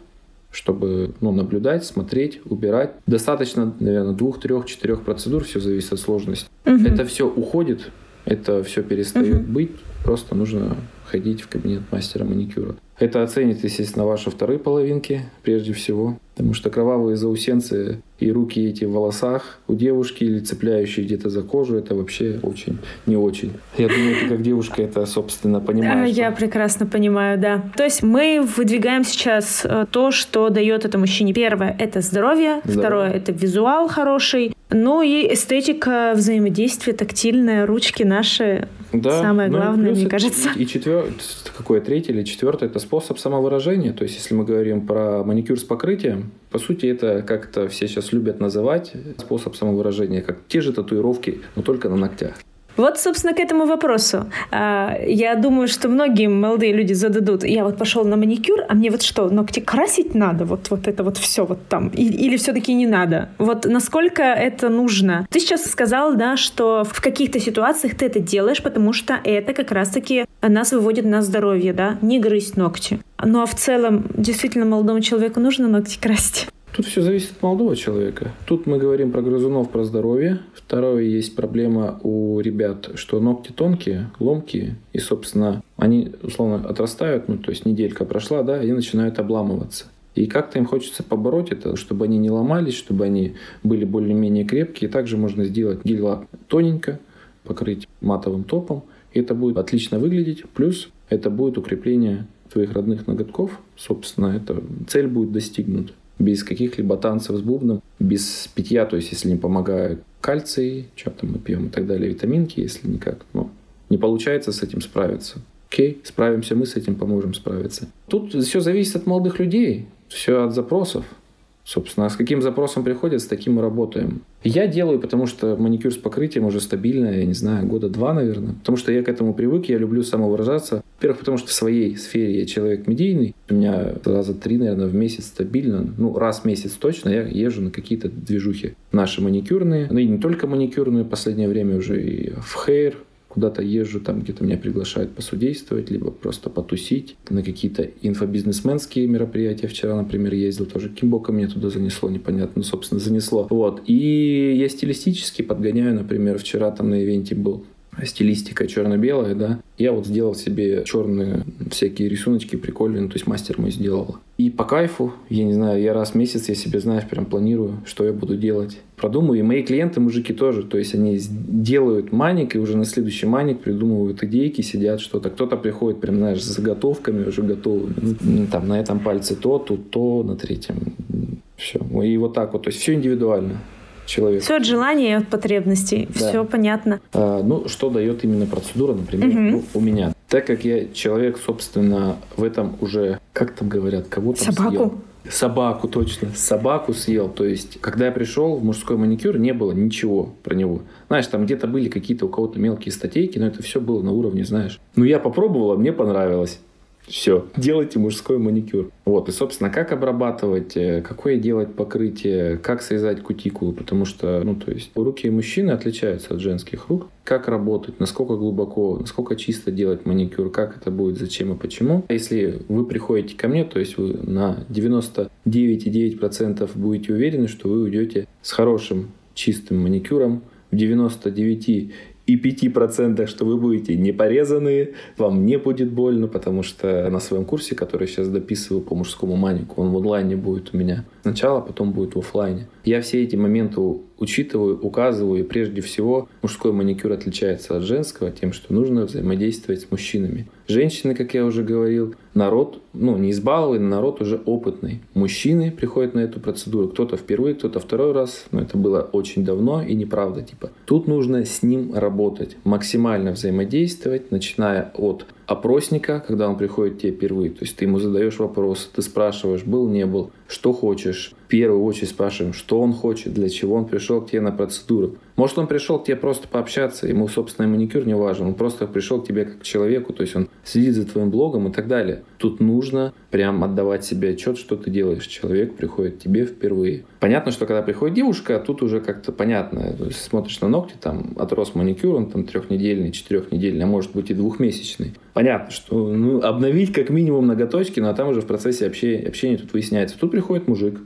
чтобы ну, наблюдать, смотреть, убирать. Достаточно, наверное, двух, трех, четырех процедур, все зависит от сложности. Угу. Это все уходит, это все перестает угу. быть, просто нужно ходить в кабинет мастера маникюра. Это оценит, естественно, ваши вторые половинки, прежде всего. Потому что кровавые заусенцы и руки эти в волосах у девушки или цепляющие где-то за кожу, это вообще очень не очень. Я думаю, ты как девушка это, собственно, понимаешь. Я что... прекрасно понимаю, да. То есть мы выдвигаем сейчас э, то, что дает это мужчине. Первое — это здоровье. здоровье. Второе — это визуал хороший. Ну и эстетика взаимодействия, тактильная, ручки наши. Да, Самое ну главное, мне кажется. И четвертое, какое третье или четвертое, это способ самовыражения. То есть, если мы говорим про маникюр с покрытием, по сути, это как-то все сейчас любят называть способ самовыражения, как те же татуировки, но только на ногтях. Вот, собственно, к этому вопросу. А, я думаю, что многие молодые люди зададут. Я вот пошел на маникюр, а мне вот что, ногти красить надо? Вот, вот это вот все вот там. Или все-таки не надо? Вот насколько это нужно? Ты сейчас сказал, да, что в каких-то ситуациях ты это делаешь, потому что это как раз-таки нас выводит на здоровье, да? Не грызть ногти. Ну а в целом, действительно, молодому человеку нужно ногти красить? Тут все зависит от молодого человека. Тут мы говорим про грызунов, про здоровье. Второе, есть проблема у ребят, что ногти тонкие, ломкие, и, собственно, они, условно, отрастают, ну, то есть неделька прошла, да, и начинают обламываться. И как-то им хочется побороть это, чтобы они не ломались, чтобы они были более-менее крепкие. Также можно сделать гель-лак тоненько, покрыть матовым топом, и это будет отлично выглядеть. Плюс это будет укрепление твоих родных ноготков. Собственно, эта цель будет достигнута без каких-либо танцев с бубном, без питья, то есть если не помогают кальций, что там мы пьем и так далее, витаминки, если никак, ну, не получается с этим справиться. Окей, справимся мы с этим, поможем справиться. Тут все зависит от молодых людей, все от запросов. Собственно, с каким запросом приходят, с таким мы работаем. Я делаю, потому что маникюр с покрытием уже стабильно, я не знаю, года два, наверное. Потому что я к этому привык, я люблю самовыражаться. Во-первых, потому что в своей сфере я человек медийный. У меня раза три, наверное, в месяц стабильно. Ну, раз в месяц точно я езжу на какие-то движухи. Наши маникюрные, ну и не только маникюрные, в последнее время уже и в хейр, куда-то езжу, там где-то меня приглашают посудействовать, либо просто потусить на какие-то инфобизнесменские мероприятия. Вчера, например, ездил тоже Кимбока меня туда занесло, непонятно, собственно, занесло. Вот. И я стилистически подгоняю, например, вчера там на ивенте был стилистика черно-белая, да. Я вот сделал себе черные всякие рисуночки прикольные, ну, то есть мастер мой сделал. И по кайфу, я не знаю, я раз в месяц, я себе, знаешь, прям планирую, что я буду делать. Продумаю, и мои клиенты, мужики тоже, то есть они делают маник, и уже на следующий маник придумывают идейки, сидят что-то. Кто-то приходит прям, знаешь, с заготовками уже готовыми. Ну, там на этом пальце то, тут то, на третьем. Все. И вот так вот, то есть все индивидуально человек. Все от желания и от потребностей. Да. Все понятно. А, ну, что дает именно процедура, например, угу. ну, у меня. Так как я человек, собственно, в этом уже, как там говорят, кого там Собаку. съел. Собаку, точно. Собаку съел. То есть, когда я пришел в мужской маникюр, не было ничего про него. Знаешь, там где-то были какие-то у кого-то мелкие статейки, но это все было на уровне, знаешь. Ну, я попробовал, а мне понравилось. Все, делайте мужской маникюр. Вот, и, собственно, как обрабатывать, э, какое делать покрытие, как срезать кутикулу, потому что, ну, то есть, руки мужчины отличаются от женских рук. Как работать, насколько глубоко, насколько чисто делать маникюр, как это будет, зачем и почему. Если вы приходите ко мне, то есть вы на 99,9% будете уверены, что вы уйдете с хорошим чистым маникюром, в 99 и 5%, что вы будете не порезанные, вам не будет больно, потому что на своем курсе, который сейчас дописываю по мужскому манику, он в онлайне будет у меня сначала, потом будет в офлайне. Я все эти моменты учитываю, указываю, и прежде всего мужской маникюр отличается от женского тем, что нужно взаимодействовать с мужчинами. Женщины, как я уже говорил, народ, ну, не избалованный, народ уже опытный. Мужчины приходят на эту процедуру, кто-то впервые, кто-то второй раз, но это было очень давно и неправда, типа. Тут нужно с ним работать, максимально взаимодействовать, начиная от опросника, когда он приходит к тебе впервые. То есть ты ему задаешь вопрос, ты спрашиваешь, был, не был, что хочешь. В первую очередь спрашиваем, что он хочет, для чего он пришел к тебе на процедуру. Может, он пришел к тебе просто пообщаться, ему, собственно, маникюр не важен, он просто пришел к тебе как к человеку, то есть он следит за твоим блогом и так далее. Тут нужно прям отдавать себе отчет, что ты делаешь. Человек приходит к тебе впервые. Понятно, что когда приходит девушка, тут уже как-то понятно. То есть смотришь на ногти, там отрос маникюр, он там трехнедельный, четырехнедельный, а может быть и двухмесячный. Понятно, что ну, обновить как минимум ноготочки, но там уже в процессе общения, общения тут выясняется. Тут приходит мужик,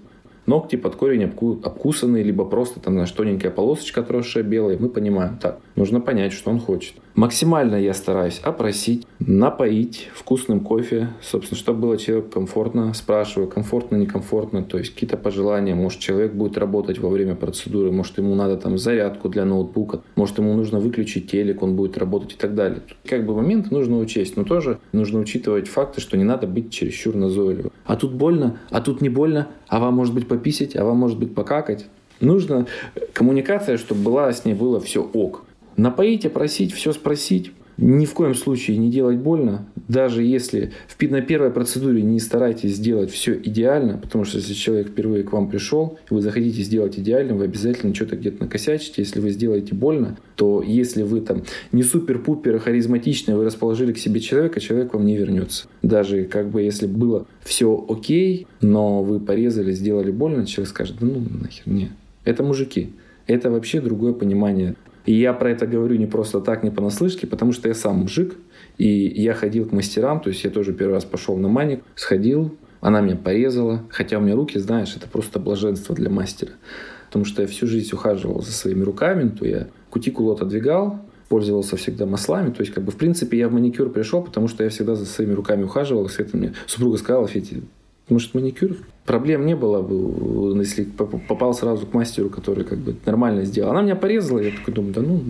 ногти под корень обку... обкусанные, либо просто там, знаешь, тоненькая полосочка отросшая белая. Мы понимаем, так, нужно понять, что он хочет. Максимально я стараюсь опросить, напоить вкусным кофе, собственно, чтобы было человеку комфортно. Спрашиваю, комфортно, некомфортно, то есть какие-то пожелания. Может, человек будет работать во время процедуры, может, ему надо там зарядку для ноутбука, может, ему нужно выключить телек, он будет работать и так далее. Тут как бы моменты нужно учесть, но тоже нужно учитывать факты, что не надо быть чересчур назойливым. А тут больно, а тут не больно, а вам может быть пописать, а вам может быть покакать. Нужно коммуникация, чтобы была с ней было все ок. Напоить, опросить, все спросить. Ни в коем случае не делать больно. Даже если в, на первой процедуре не старайтесь сделать все идеально, потому что если человек впервые к вам пришел, и вы захотите сделать идеально, вы обязательно что-то где-то накосячите. Если вы сделаете больно, то если вы там не супер-пупер харизматичный, вы расположили к себе человека, человек вам не вернется. Даже как бы если было все окей, но вы порезали, сделали больно, человек скажет, да ну нахер, не. Это мужики. Это вообще другое понимание и я про это говорю не просто так, не понаслышке, потому что я сам мужик, и я ходил к мастерам, то есть я тоже первый раз пошел на маник, сходил, она меня порезала, хотя у меня руки, знаешь, это просто блаженство для мастера. Потому что я всю жизнь ухаживал за своими руками, то я кутикулу отодвигал, пользовался всегда маслами. То есть, как бы, в принципе, я в маникюр пришел, потому что я всегда за своими руками ухаживал. И этим мне супруга сказала, Может, маникюр? Проблем не было бы, если попал сразу к мастеру, который как бы нормально сделал. Она меня порезала, я такой думаю, да ну,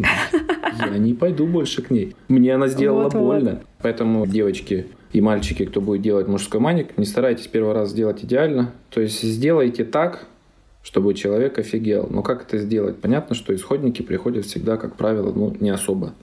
я не пойду больше к ней. Мне она сделала вот, больно. Вот. Поэтому девочки и мальчики, кто будет делать мужской маник, не старайтесь первый раз сделать идеально. То есть сделайте так, чтобы человек офигел. Но как это сделать? Понятно, что исходники приходят всегда, как правило, ну, не особо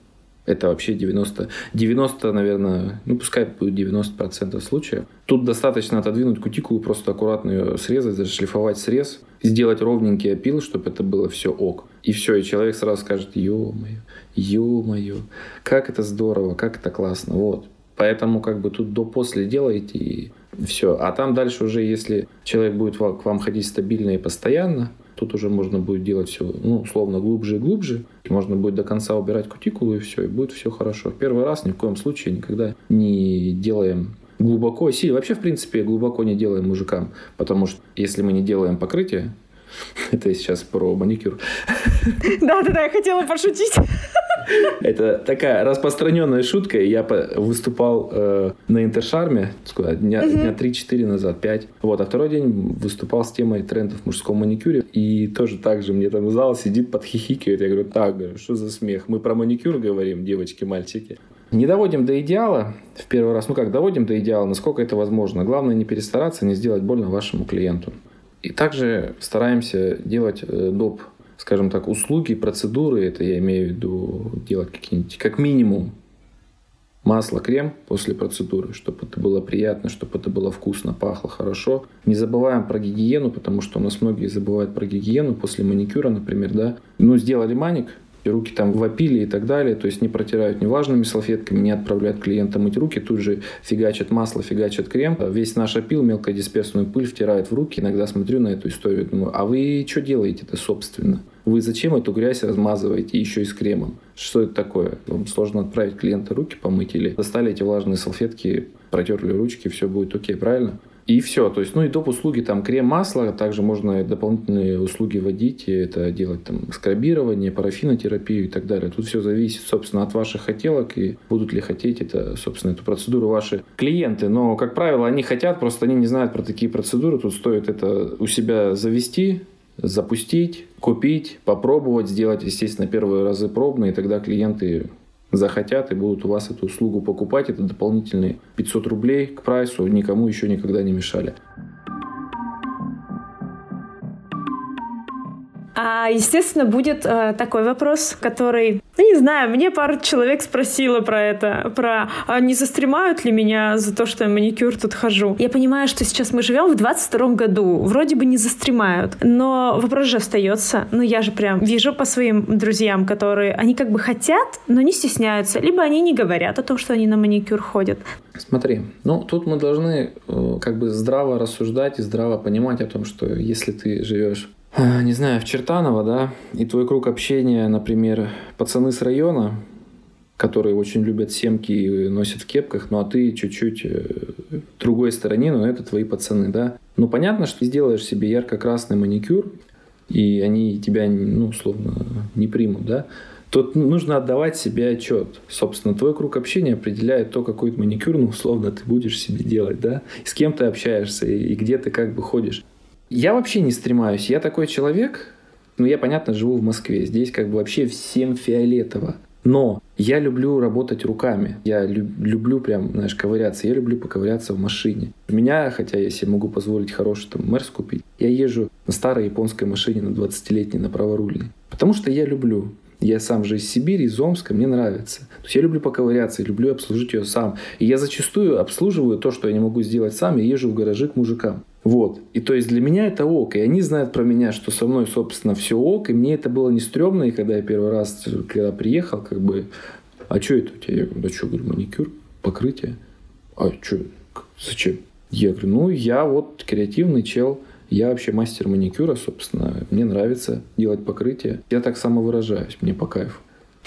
это вообще 90, 90, наверное, ну пускай будет 90% случаев. Тут достаточно отодвинуть кутикулу, просто аккуратно ее срезать, зашлифовать срез, сделать ровненький опил, чтобы это было все ок. И все, и человек сразу скажет, ё-моё, ё-моё, как это здорово, как это классно, вот. Поэтому как бы тут до-после делаете и все. А там дальше уже, если человек будет к вам ходить стабильно и постоянно, Тут уже можно будет делать все, ну, условно, глубже и глубже. Можно будет до конца убирать кутикулу и все, и будет все хорошо. Первый раз ни в коем случае никогда не делаем глубоко, сильно. Вообще, в принципе, глубоко не делаем мужикам, потому что если мы не делаем покрытие, это сейчас про маникюр. Да-да-да, я хотела пошутить. Это такая распространенная шутка. Я выступал э, на Интершарме сколько, дня, угу. дня 3-4 назад, 5. Вот, а второй день выступал с темой трендов в мужском маникюре. И тоже так же мне там зал сидит, подхихикивает. Я говорю, так, говорю, что за смех? Мы про маникюр говорим, девочки, мальчики. Не доводим до идеала в первый раз. Ну как, доводим до идеала, насколько это возможно. Главное не перестараться, не сделать больно вашему клиенту. И также стараемся делать э, доп скажем так, услуги, процедуры, это я имею в виду делать какие-нибудь, как минимум, масло, крем после процедуры, чтобы это было приятно, чтобы это было вкусно, пахло хорошо. Не забываем про гигиену, потому что у нас многие забывают про гигиену после маникюра, например, да. Ну, сделали маник, руки там вопили и так далее, то есть не протирают неважными салфетками, не отправляют клиента мыть руки, тут же фигачат масло, фигачат крем, весь наш опил, мелкодисперсную пыль втирает в руки, иногда смотрю на эту историю, думаю, а вы что делаете-то собственно? Вы зачем эту грязь размазываете еще и с кремом? Что это такое? Вам сложно отправить клиента руки помыть или достали эти влажные салфетки, протерли ручки, все будет окей, правильно? И все. То есть, ну и доп. услуги, там крем-масло, также можно дополнительные услуги вводить, это делать там скрабирование, парафинотерапию и так далее. Тут все зависит, собственно, от ваших хотелок и будут ли хотеть это, собственно, эту процедуру ваши клиенты. Но, как правило, они хотят, просто они не знают про такие процедуры. Тут стоит это у себя завести, запустить, купить, попробовать, сделать, естественно, первые разы пробные, и тогда клиенты захотят и будут у вас эту услугу покупать. Это дополнительные 500 рублей к прайсу, никому еще никогда не мешали. А, естественно, будет э, такой вопрос, который, ну, не знаю, мне пару человек спросила про это, про а не застремают ли меня за то, что я маникюр тут хожу. Я понимаю, что сейчас мы живем в 22 году, вроде бы не застремают, но вопрос же остается. Ну, я же прям вижу по своим друзьям, которые, они как бы хотят, но не стесняются, либо они не говорят о том, что они на маникюр ходят. Смотри, ну, тут мы должны э, как бы здраво рассуждать и здраво понимать о том, что если ты живешь не знаю, в Чертаново, да, и твой круг общения, например, пацаны с района, которые очень любят семки и носят в кепках, ну а ты чуть-чуть э, другой стороне, но это твои пацаны, да. Ну понятно, что ты сделаешь себе ярко-красный маникюр, и они тебя, ну, условно, не примут, да. Тут нужно отдавать себе отчет. Собственно, твой круг общения определяет то, какой маникюр, ну, условно, ты будешь себе делать, да, и с кем ты общаешься, и где ты как бы ходишь. Я вообще не стремаюсь. Я такой человек, ну, я, понятно, живу в Москве. Здесь как бы вообще всем фиолетово. Но я люблю работать руками. Я люб, люблю прям, знаешь, ковыряться. Я люблю поковыряться в машине. У меня, хотя я себе могу позволить хороший там Мерс купить, я езжу на старой японской машине на 20-летней, на праворульной. Потому что я люблю. Я сам же из Сибири, из Омска, мне нравится. То есть я люблю поковыряться, люблю обслужить ее сам. И я зачастую обслуживаю то, что я не могу сделать сам, я езжу в гаражи к мужикам. Вот. И то есть для меня это ок. И они знают про меня, что со мной, собственно, все ок. И мне это было не стрёмно. И когда я первый раз, когда приехал, как бы, а что это у тебя? Я говорю, да что, говорю, маникюр, покрытие. А что, зачем? Я говорю, ну, я вот креативный чел. Я вообще мастер маникюра, собственно. Мне нравится делать покрытие. Я так самовыражаюсь, мне по кайфу.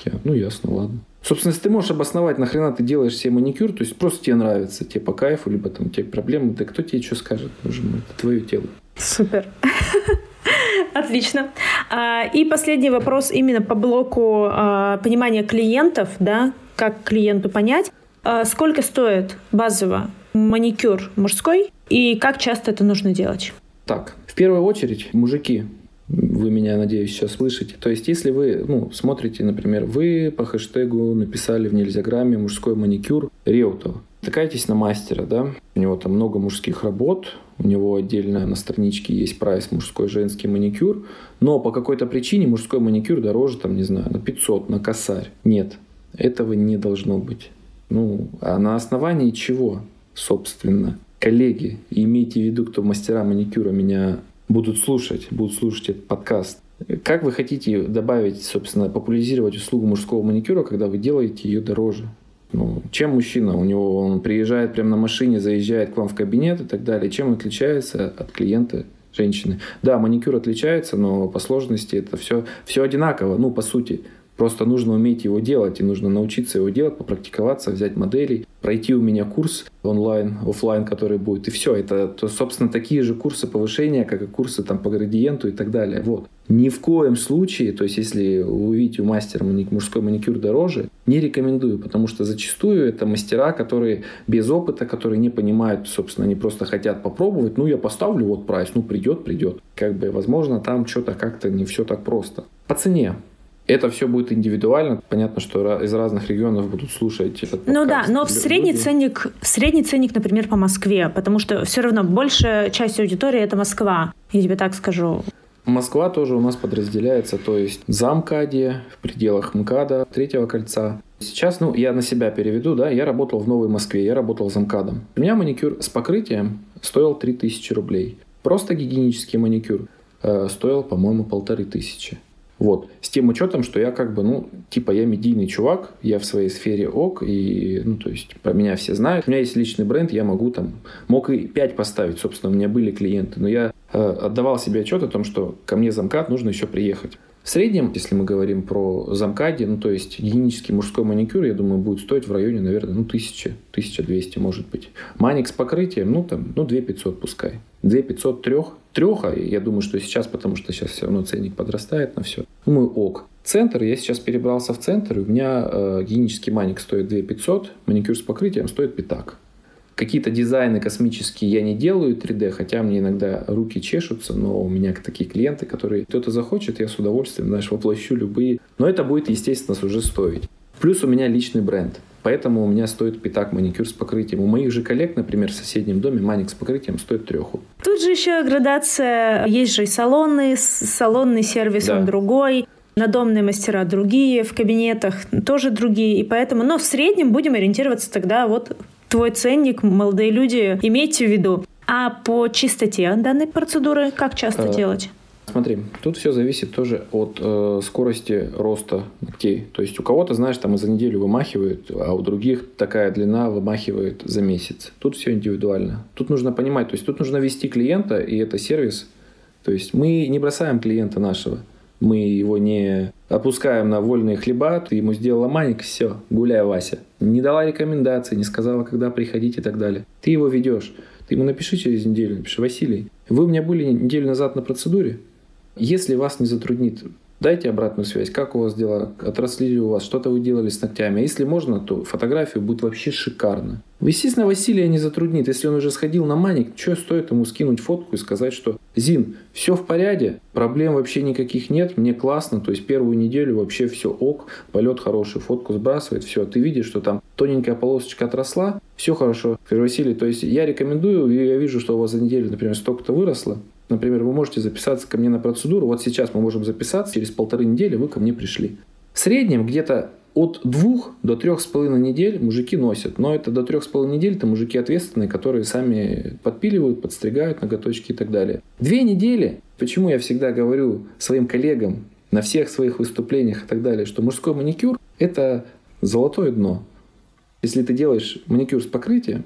Я, ну, ясно, ладно. Собственно, если ты можешь обосновать, нахрена ты делаешь себе маникюр, то есть просто тебе нравится, тебе по кайфу, либо там тебе проблемы, да кто тебе что скажет, боже мой, это твое тело. Супер. Отлично. А, и последний вопрос именно по блоку а, понимания клиентов, да, как клиенту понять. А, сколько стоит базово маникюр мужской и как часто это нужно делать? Так, в первую очередь, мужики, вы меня, надеюсь, сейчас слышите. То есть, если вы ну, смотрите, например, вы по хэштегу написали в нельзяграмме мужской маникюр Реутов. Такайтесь на мастера, да, у него там много мужских работ, у него отдельно на страничке есть прайс мужской женский маникюр, но по какой-то причине мужской маникюр дороже, там, не знаю, на 500, на косарь. Нет, этого не должно быть. Ну, а на основании чего, собственно? Коллеги, имейте в виду, кто мастера маникюра меня будут слушать, будут слушать этот подкаст. Как вы хотите добавить, собственно, популяризировать услугу мужского маникюра, когда вы делаете ее дороже? Ну, чем мужчина? У него он приезжает прямо на машине, заезжает к вам в кабинет и так далее. Чем он отличается от клиента женщины. Да, маникюр отличается, но по сложности это все, все одинаково, ну, по сути. Просто нужно уметь его делать, и нужно научиться его делать, попрактиковаться, взять модели, пройти у меня курс онлайн, офлайн, который будет, и все. Это, то, собственно, такие же курсы повышения, как и курсы там, по градиенту и так далее. Вот. Ни в коем случае, то есть если вы увидите у мастера мужской маникюр дороже, не рекомендую, потому что зачастую это мастера, которые без опыта, которые не понимают, собственно, они просто хотят попробовать, ну я поставлю вот прайс, ну придет, придет. Как бы, возможно, там что-то как-то не все так просто. По цене. Это все будет индивидуально. Понятно, что из разных регионов будут слушать этот подкаст. Ну да, но в средний ценник, средний ценник, например, по Москве, потому что все равно большая часть аудитории это Москва. Я тебе так скажу. Москва тоже у нас подразделяется, то есть за МКАДе, в пределах МКАДа, третьего кольца. Сейчас, ну, я на себя переведу, да, я работал в Новой Москве, я работал за МКАДом. У меня маникюр с покрытием стоил 3000 рублей. Просто гигиенический маникюр э, стоил, по-моему, полторы тысячи. Вот. С тем учетом, что я как бы, ну, типа, я медийный чувак, я в своей сфере ок, и, ну, то есть, про меня все знают. У меня есть личный бренд, я могу там, мог и 5 поставить, собственно, у меня были клиенты, но я э, отдавал себе отчет о том, что ко мне замкат нужно еще приехать. В среднем, если мы говорим про замкади, ну, то есть гигиенический мужской маникюр, я думаю, будет стоить в районе, наверное, ну, 1000, 1200, может быть. Маник с покрытием, ну, там, ну, 2500 пускай. 2500 трех, треха, я думаю, что сейчас, потому что сейчас все равно ценник подрастает на все. Думаю, ок. Центр, я сейчас перебрался в центр, у меня э, гигиенический маник стоит 2500, маникюр с покрытием стоит пятак. Какие-то дизайны космические я не делаю 3D, хотя мне иногда руки чешутся, но у меня такие клиенты, которые кто-то захочет, я с удовольствием, знаешь, воплощу любые. Но это будет, естественно, уже стоить. Плюс у меня личный бренд. Поэтому у меня стоит пятак маникюр с покрытием. У моих же коллег, например, в соседнем доме маник с покрытием стоит треху. Тут же еще градация. Есть же и салонный, салонный сервис, да. он другой надомные мастера другие, в кабинетах тоже другие, и поэтому, но в среднем будем ориентироваться тогда вот твой ценник, молодые люди, имейте в виду. А по чистоте данной процедуры как часто а, делать? Смотри, тут все зависит тоже от э, скорости роста ногтей. То есть у кого-то, знаешь, там за неделю вымахивают, а у других такая длина вымахивает за месяц. Тут все индивидуально. Тут нужно понимать, то есть тут нужно вести клиента, и это сервис. То есть мы не бросаем клиента нашего мы его не опускаем на вольные хлеба, ты ему сделала маник, все, гуляй, Вася. Не дала рекомендации, не сказала, когда приходить и так далее. Ты его ведешь. Ты ему напиши через неделю, напиши, Василий, вы у меня были неделю назад на процедуре. Если вас не затруднит Дайте обратную связь, как у вас дела, отросли ли у вас, что-то вы делали с ногтями. Если можно, то фотографию будет вообще шикарно. Естественно, Василия не затруднит. Если он уже сходил на маник, что стоит ему скинуть фотку и сказать, что «Зин, все в порядке, проблем вообще никаких нет, мне классно». То есть первую неделю вообще все ок, полет хороший, фотку сбрасывает, все. Ты видишь, что там тоненькая полосочка отросла, все хорошо. Скажи, Василий, то есть я рекомендую, я вижу, что у вас за неделю, например, столько-то выросло, Например, вы можете записаться ко мне на процедуру. Вот сейчас мы можем записаться, через полторы недели вы ко мне пришли. В среднем где-то от двух до трех с половиной недель мужики носят. Но это до трех с половиной недель это мужики ответственные, которые сами подпиливают, подстригают ноготочки и так далее. Две недели, почему я всегда говорю своим коллегам на всех своих выступлениях и так далее, что мужской маникюр – это золотое дно. Если ты делаешь маникюр с покрытием,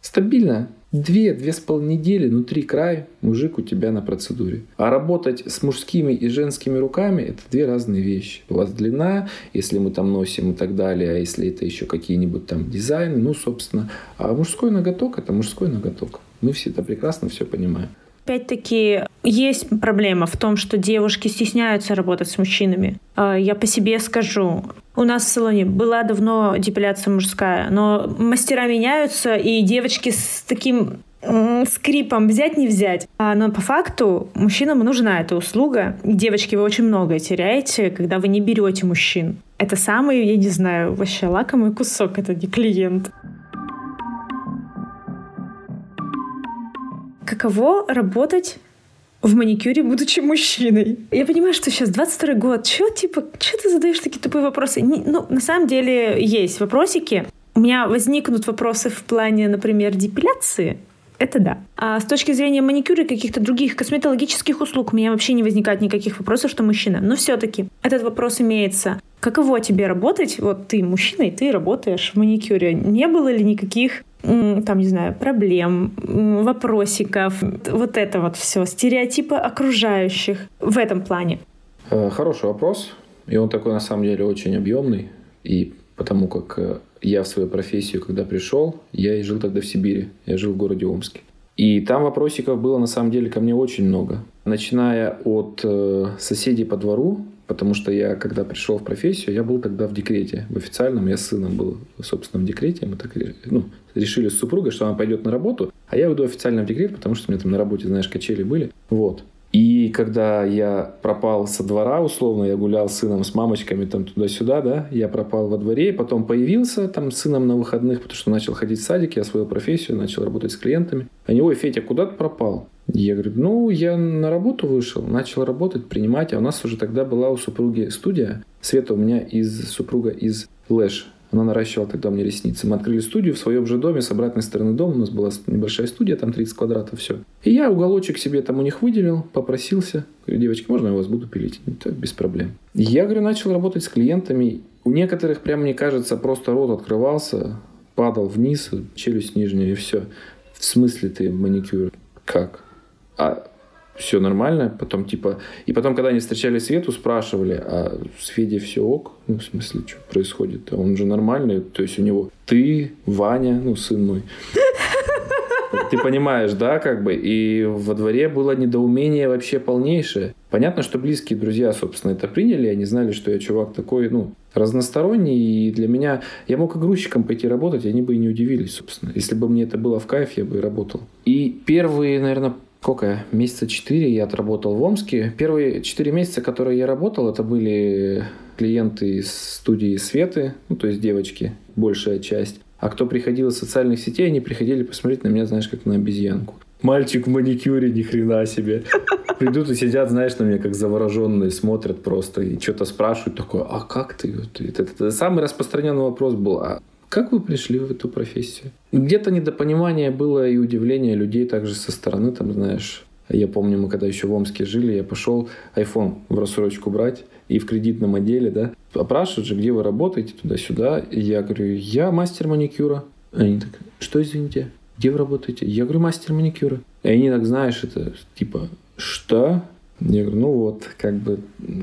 стабильно Две, две с половиной недели, ну три края, мужик у тебя на процедуре. А работать с мужскими и женскими руками – это две разные вещи. У вас длина, если мы там носим и так далее, а если это еще какие-нибудь там дизайны, ну, собственно. А мужской ноготок – это мужской ноготок. Мы все это прекрасно все понимаем. Опять-таки, есть проблема в том, что девушки стесняются работать с мужчинами. А, я по себе скажу. У нас в салоне была давно депиляция мужская, но мастера меняются, и девочки с таким скрипом взять не взять. А, но по факту мужчинам нужна эта услуга. Девочки, вы очень многое теряете, когда вы не берете мужчин. Это самый, я не знаю, вообще лакомый кусок, это не клиент. каково работать в маникюре, будучи мужчиной. Я понимаю, что сейчас 22 год. Чё, типа, чё ты задаешь такие тупые вопросы? Не, ну, на самом деле, есть вопросики. У меня возникнут вопросы в плане, например, депиляции. Это да. А с точки зрения маникюра и каких-то других косметологических услуг у меня вообще не возникает никаких вопросов, что мужчина. Но все-таки этот вопрос имеется. Каково тебе работать? Вот ты мужчина, и ты работаешь в маникюре. Не было ли никаких там, не знаю, проблем, вопросиков, вот это вот все, стереотипы окружающих в этом плане? Э, хороший вопрос. И он такой, на самом деле, очень объемный. И потому как э, я в свою профессию, когда пришел, я и жил тогда в Сибири. Я жил в городе Омске. И там вопросиков было на самом деле ко мне очень много. Начиная от э, соседей по двору, потому что я, когда пришел в профессию, я был тогда в декрете. В официальном я с сыном был, собственно, в декрете. Мы так ну, решили с супругой, что она пойдет на работу, а я уйду официально в декрет, потому что у меня там на работе, знаешь, качели были. Вот. И когда я пропал со двора, условно, я гулял с сыном, с мамочками там туда-сюда, да, я пропал во дворе, потом появился там с сыном на выходных, потому что начал ходить в садик, я свою профессию, начал работать с клиентами. Они, ой, Федя, куда ты пропал? Я говорю, ну, я на работу вышел, начал работать, принимать, а у нас уже тогда была у супруги студия. Света у меня из супруга из Лэш, она наращивала тогда мне ресницы. Мы открыли студию в своем же доме с обратной стороны дома. У нас была небольшая студия, там 30 квадратов, все. И я уголочек себе там у них выделил, попросился. Говорю, девочки, можно я вас буду пилить? Это без проблем. Я, говорю, начал работать с клиентами. У некоторых, прям мне кажется, просто рот открывался, падал вниз, челюсть нижняя и все. В смысле ты маникюр? Как? А все нормально. Потом типа... И потом, когда они встречали Свету, спрашивали, а с Федей все ок? Ну, в смысле, что происходит? Он же нормальный. То есть у него ты, Ваня, ну, сын мой. Ты понимаешь, да, как бы? И во дворе было недоумение вообще полнейшее. Понятно, что близкие друзья, собственно, это приняли. Они знали, что я чувак такой, ну, разносторонний. И для меня... Я мог и грузчиком пойти работать, они бы и не удивились, собственно. Если бы мне это было в кайф, я бы и работал. И первые, наверное, сколько, месяца четыре я отработал в Омске. Первые четыре месяца, которые я работал, это были клиенты из студии Светы, ну, то есть девочки, большая часть. А кто приходил из социальных сетей, они приходили посмотреть на меня, знаешь, как на обезьянку. Мальчик в маникюре, ни хрена себе. Придут и сидят, знаешь, на меня как завороженные, смотрят просто и что-то спрашивают такое, а как ты? Это, это, это самый распространенный вопрос был, а как вы пришли в эту профессию? Где-то недопонимание было и удивление людей также со стороны, там, знаешь, я помню, мы когда еще в Омске жили, я пошел iPhone в рассрочку брать и в кредитном отделе, да, опрашивают же, где вы работаете, туда-сюда. И я говорю, я мастер маникюра. Они так, что, извините, где вы работаете? Я говорю, мастер маникюра. И они так, знаешь, это типа, что? Я говорю, ну вот, как бы,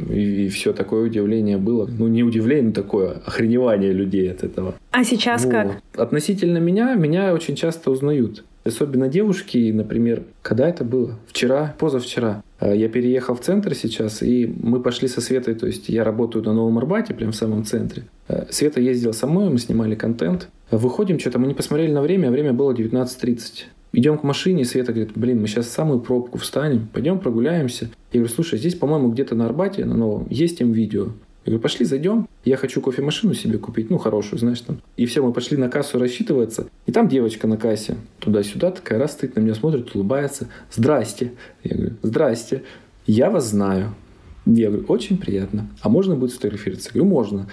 и, и все такое удивление было. Ну, не удивление, такое охреневание людей от этого. А сейчас вот. как? Относительно меня, меня очень часто узнают. Особенно девушки, например, когда это было? Вчера, позавчера. А, я переехал в центр сейчас, и мы пошли со Светой, то есть я работаю на Новом Арбате, прям в самом центре. А, Света ездила со мной, мы снимали контент. Выходим, что-то мы не посмотрели на время, а время было 19.30. Идем к машине, и Света говорит, блин, мы сейчас самую пробку встанем, пойдем прогуляемся. Я говорю, слушай, здесь, по-моему, где-то на Арбате, на новом, есть им видео. Я говорю, пошли, зайдем. Я хочу кофемашину себе купить, ну, хорошую, знаешь, там. И все, мы пошли на кассу рассчитываться. И там девочка на кассе туда-сюда такая раз стоит, на меня смотрит, улыбается. Здрасте. Я говорю, здрасте. Я вас знаю. Я говорю, очень приятно. А можно будет сфотографироваться? Я говорю, можно.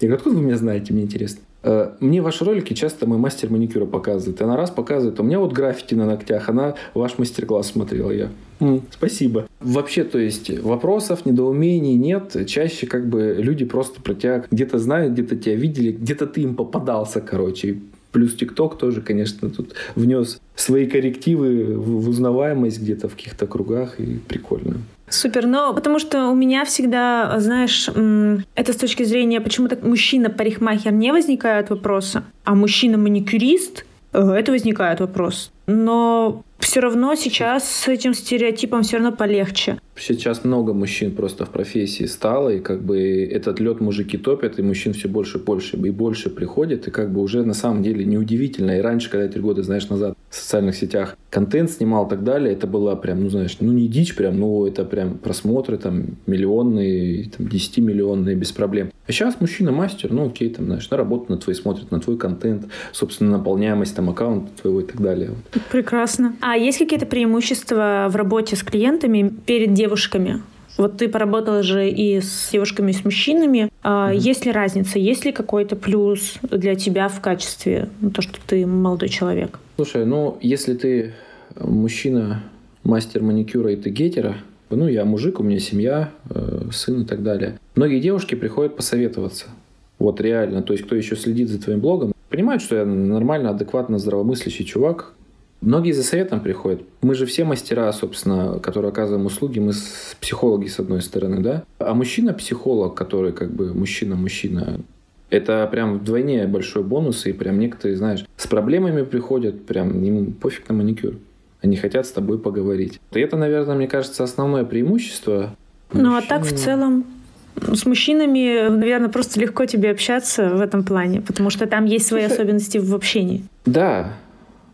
Я говорю, откуда вы меня знаете, мне интересно. Э, мне ваши ролики часто мой мастер маникюра показывает. Она раз показывает, у меня вот граффити на ногтях, она ваш мастер-класс смотрела. Я, М, спасибо. Вообще, то есть вопросов, недоумений нет. Чаще как бы люди просто про тебя где-то знают, где-то тебя видели, где-то ты им попадался, короче. Плюс ТикТок тоже, конечно, тут внес свои коррективы в узнаваемость где-то в каких-то кругах, и прикольно. Супер, но потому что у меня всегда, знаешь, это с точки зрения, почему-то мужчина-парикмахер не возникает вопроса, а мужчина-маникюрист, это возникает вопрос. Но все равно сейчас с этим стереотипом все равно полегче. Сейчас много мужчин просто в профессии стало, и как бы этот лед мужики топят, и мужчин все больше и больше и больше приходит, и как бы уже на самом деле неудивительно. И раньше, когда три года, знаешь, назад социальных сетях контент снимал и так далее, это было прям, ну знаешь, ну не дичь прям, ну это прям просмотры там миллионные, там 10-миллионные без проблем. А сейчас мужчина мастер, ну окей, там, знаешь, на работу на твои смотрят, на твой контент, собственно, наполняемость там аккаунта твоего и так далее. Прекрасно. А есть какие-то преимущества в работе с клиентами перед девушками? Вот ты поработала же и с девушками, и с мужчинами. Mm-hmm. Есть ли разница? Есть ли какой-то плюс для тебя в качестве ну, то, что ты молодой человек? Слушай, ну если ты мужчина, мастер маникюра и ты гетера, ну я мужик, у меня семья, э, сын и так далее. Многие девушки приходят посоветоваться. Вот реально. То есть кто еще следит за твоим блогом, понимают, что я нормально, адекватно, здравомыслящий чувак. Многие за советом приходят. Мы же все мастера, собственно, которые оказываем услуги. Мы с психологи, с одной стороны, да? А мужчина-психолог, который как бы мужчина-мужчина, это прям вдвойне большой бонус. И прям некоторые, знаешь, с проблемами приходят, прям им пофиг на маникюр. Они хотят с тобой поговорить. И это, наверное, мне кажется, основное преимущество. Ну, а так в целом с мужчинами, наверное, просто легко тебе общаться в этом плане, потому что там есть свои Слушай, особенности в общении. Да.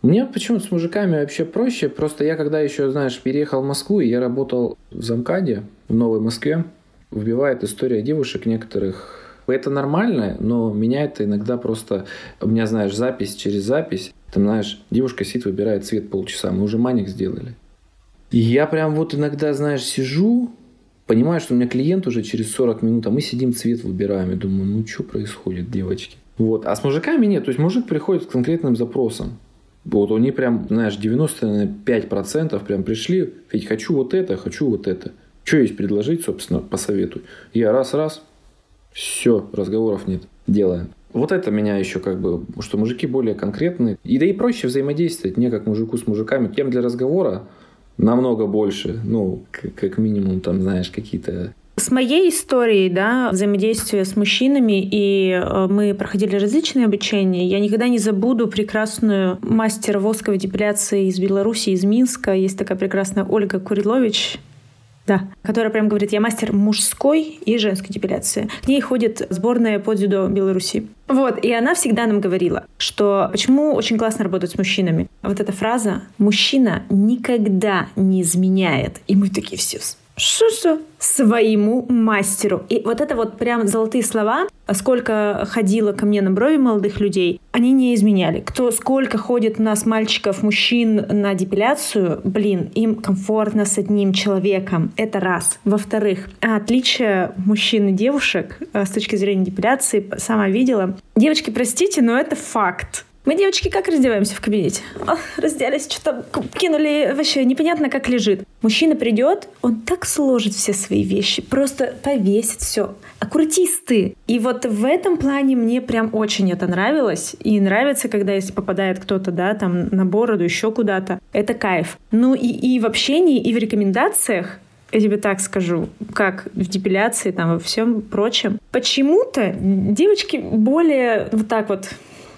Мне почему-то с мужиками вообще проще. Просто я когда еще, знаешь, переехал в Москву, и я работал в Замкаде в Новой Москве, вбивает история девушек некоторых это нормально, но меня это иногда просто... У меня, знаешь, запись через запись. Там, знаешь, девушка сидит, выбирает цвет полчаса. Мы уже маник сделали. И я прям вот иногда, знаешь, сижу, Понимаю, что у меня клиент уже через 40 минут, а мы сидим цвет выбираем. Я думаю, ну что происходит, девочки? Вот. А с мужиками нет. То есть мужик приходит с конкретным запросом. Вот они прям, знаешь, 95% прям пришли, ведь хочу вот это, хочу вот это. Что есть предложить, собственно, посоветуй. Я раз-раз, все, разговоров нет, делаем. Вот это меня еще как бы, что мужики более конкретные. И да и проще взаимодействовать, не как мужику с мужиками. Тем для разговора намного больше. Ну, как минимум, там, знаешь, какие-то с моей историей, да, взаимодействия с мужчинами, и э, мы проходили различные обучения, я никогда не забуду прекрасную мастера восковой депиляции из Беларуси, из Минска. Есть такая прекрасная Ольга Курилович, да, которая прям говорит, я мастер мужской и женской депиляции. К ней ходит сборная по дзюдо Беларуси. Вот, и она всегда нам говорила, что почему очень классно работать с мужчинами. Вот эта фраза «мужчина никогда не изменяет». И мы такие все что-что? Своему мастеру. И вот это вот прям золотые слова. Сколько ходило ко мне на брови молодых людей, они не изменяли. Кто сколько ходит у нас мальчиков, мужчин на депиляцию, блин, им комфортно с одним человеком. Это раз. Во-вторых, отличие мужчин и девушек э, с точки зрения депиляции, сама видела. Девочки, простите, но это факт. Мы, девочки, как раздеваемся в кабинете? О, разделись, что-то кинули, вообще непонятно, как лежит. Мужчина придет, он так сложит все свои вещи, просто повесит все. Аккуратисты. И вот в этом плане мне прям очень это нравилось. И нравится, когда если попадает кто-то, да, там на бороду, еще куда-то. Это кайф. Ну и, и в общении, и в рекомендациях я тебе так скажу, как в депиляции, там, во всем прочем. Почему-то девочки более вот так вот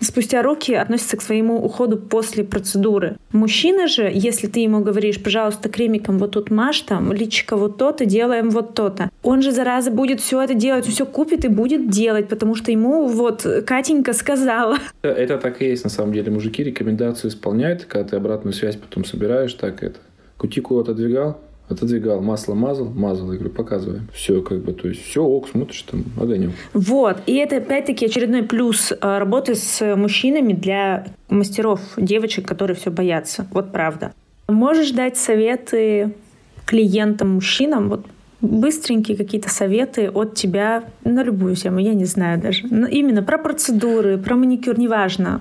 спустя руки относится к своему уходу после процедуры. Мужчина же, если ты ему говоришь, пожалуйста, кремиком вот тут маш, там, личико вот то-то, делаем вот то-то, он же, зараза, будет все это делать, все купит и будет делать, потому что ему вот Катенька сказала. Это так и есть, на самом деле. Мужики рекомендацию исполняют, когда ты обратную связь потом собираешь, так это. Кутикулу отодвигал, отодвигал, масло мазал, мазал, я говорю, показывай. Все, как бы, то есть, все, ок, смотришь, там, огонек. Вот, и это, опять-таки, очередной плюс э, работы с мужчинами для мастеров, девочек, которые все боятся. Вот правда. Можешь дать советы клиентам, мужчинам, вот быстренькие какие-то советы от тебя на любую тему, я не знаю даже. Именно про процедуры, про маникюр, неважно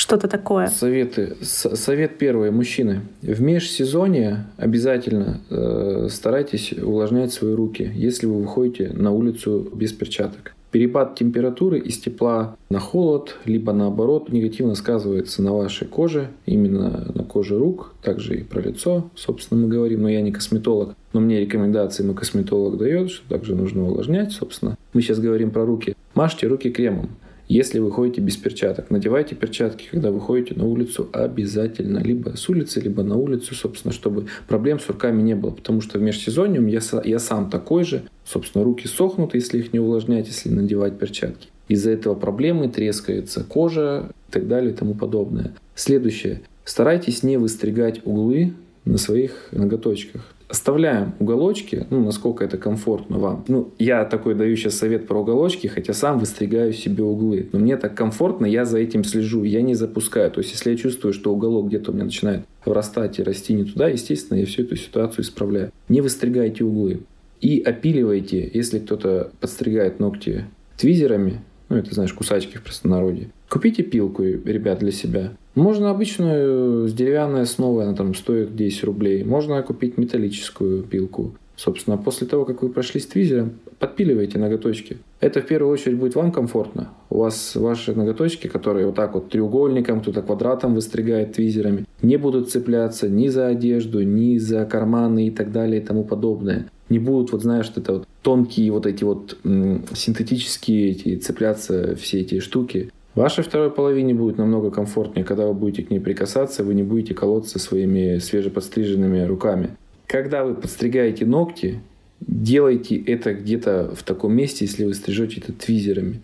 что-то такое? Советы. Совет первый. Мужчины. В межсезонье обязательно э, старайтесь увлажнять свои руки, если вы выходите на улицу без перчаток. Перепад температуры из тепла на холод, либо наоборот, негативно сказывается на вашей коже, именно на коже рук, также и про лицо, собственно, мы говорим, но я не косметолог, но мне рекомендации мой косметолог дает, что также нужно увлажнять, собственно. Мы сейчас говорим про руки. Мажьте руки кремом. Если вы ходите без перчаток, надевайте перчатки, когда вы ходите на улицу обязательно. Либо с улицы, либо на улицу, собственно, чтобы проблем с руками не было. Потому что в межсезонье я, я сам такой же. Собственно, руки сохнут, если их не увлажнять, если надевать перчатки. Из-за этого проблемы трескается кожа и так далее и тому подобное. Следующее. Старайтесь не выстригать углы на своих ноготочках оставляем уголочки, ну, насколько это комфортно вам. Ну, я такой даю сейчас совет про уголочки, хотя сам выстригаю себе углы. Но мне так комфортно, я за этим слежу, я не запускаю. То есть, если я чувствую, что уголок где-то у меня начинает вырастать и расти не туда, естественно, я всю эту ситуацию исправляю. Не выстригайте углы. И опиливайте, если кто-то подстригает ногти твизерами, ну, это, знаешь, кусачки в простонародье. Купите пилку, ребят, для себя. Можно обычную с деревянной основой, она там стоит 10 рублей. Можно купить металлическую пилку. Собственно, после того, как вы прошли с твизером, подпиливайте ноготочки. Это в первую очередь будет вам комфортно. У вас ваши ноготочки, которые вот так вот треугольником, кто-то квадратом выстригает твизерами, не будут цепляться ни за одежду, ни за карманы и так далее и тому подобное. Не будут, вот знаешь, это вот тонкие вот эти вот синтетические эти цепляться все эти штуки. Вашей второй половине будет намного комфортнее, когда вы будете к ней прикасаться, вы не будете колоться своими свежеподстриженными руками. Когда вы подстригаете ногти, делайте это где-то в таком месте, если вы стрижете это твизерами.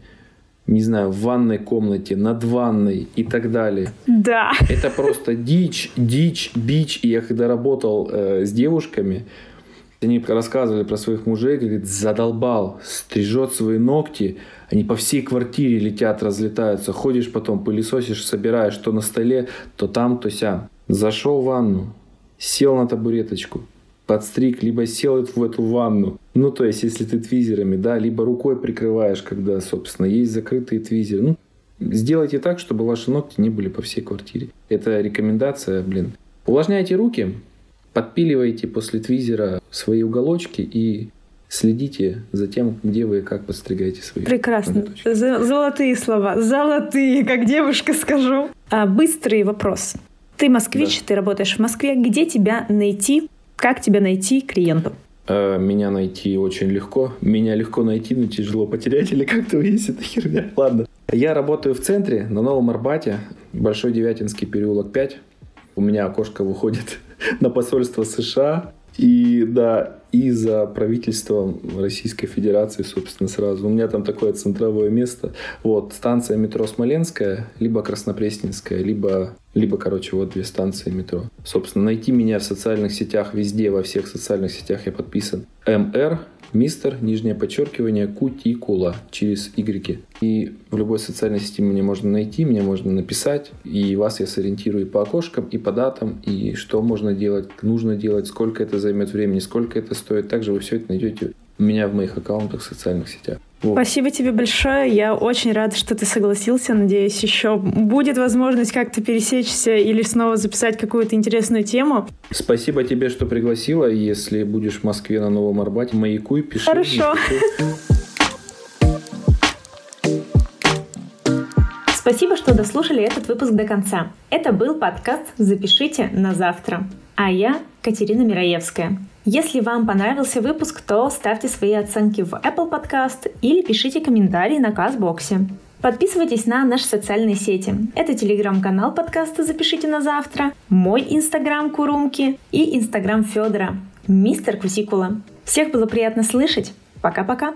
Не знаю, в ванной комнате, над ванной и так далее. Да. Это просто дичь, дичь, бич. И я когда работал э, с девушками, они рассказывали про своих мужей, говорит, задолбал, стрижет свои ногти, они по всей квартире летят, разлетаются. Ходишь потом, пылесосишь, собираешь, то на столе, то там, то сям. Зашел в ванну, сел на табуреточку, подстриг, либо сел в эту ванну. Ну, то есть, если ты твизерами, да, либо рукой прикрываешь, когда, собственно, есть закрытые твизеры. Ну, сделайте так, чтобы ваши ногти не были по всей квартире. Это рекомендация, блин. Увлажняйте руки, подпиливайте после твизера свои уголочки и следите за тем, где вы и как подстригаете свои Прекрасно. Золотые слова. Золотые, как девушка скажу. А, быстрый вопрос. Ты москвич, да. ты работаешь в Москве. Где тебя найти как тебя найти клиенту? Э, меня найти очень легко. Меня легко найти, но тяжело потерять или как-то есть эта херня. Ладно. Я работаю в центре, на Новом Арбате, Большой Девятинский переулок 5. У меня окошко выходит на посольство США. И да, и за правительством Российской Федерации, собственно, сразу. У меня там такое центровое место. Вот, станция метро Смоленская, либо Краснопресненская, либо, либо, короче, вот две станции метро. Собственно, найти меня в социальных сетях везде, во всех социальных сетях я подписан. МР мистер, нижнее подчеркивание, кутикула через Y. И в любой социальной сети меня можно найти, меня можно написать, и вас я сориентирую по окошкам, и по датам, и что можно делать, нужно делать, сколько это займет времени, сколько это стоит. Также вы все это найдете у меня в моих аккаунтах в социальных сетях. Вот. Спасибо тебе большое. Я очень рада, что ты согласился. Надеюсь, еще будет возможность как-то пересечься или снова записать какую-то интересную тему. Спасибо тебе, что пригласила. Если будешь в Москве на Новом Арбате, маякуй, пиши. Хорошо. Спасибо, что дослушали этот выпуск до конца. Это был подкаст «Запишите на завтра». А я Катерина Мираевская. Если вам понравился выпуск, то ставьте свои оценки в Apple Podcast или пишите комментарии на Казбоксе. Подписывайтесь на наши социальные сети. Это телеграм-канал подкаста «Запишите на завтра», мой инстаграм Курумки и инстаграм Федора, мистер Кусикула. Всех было приятно слышать. Пока-пока.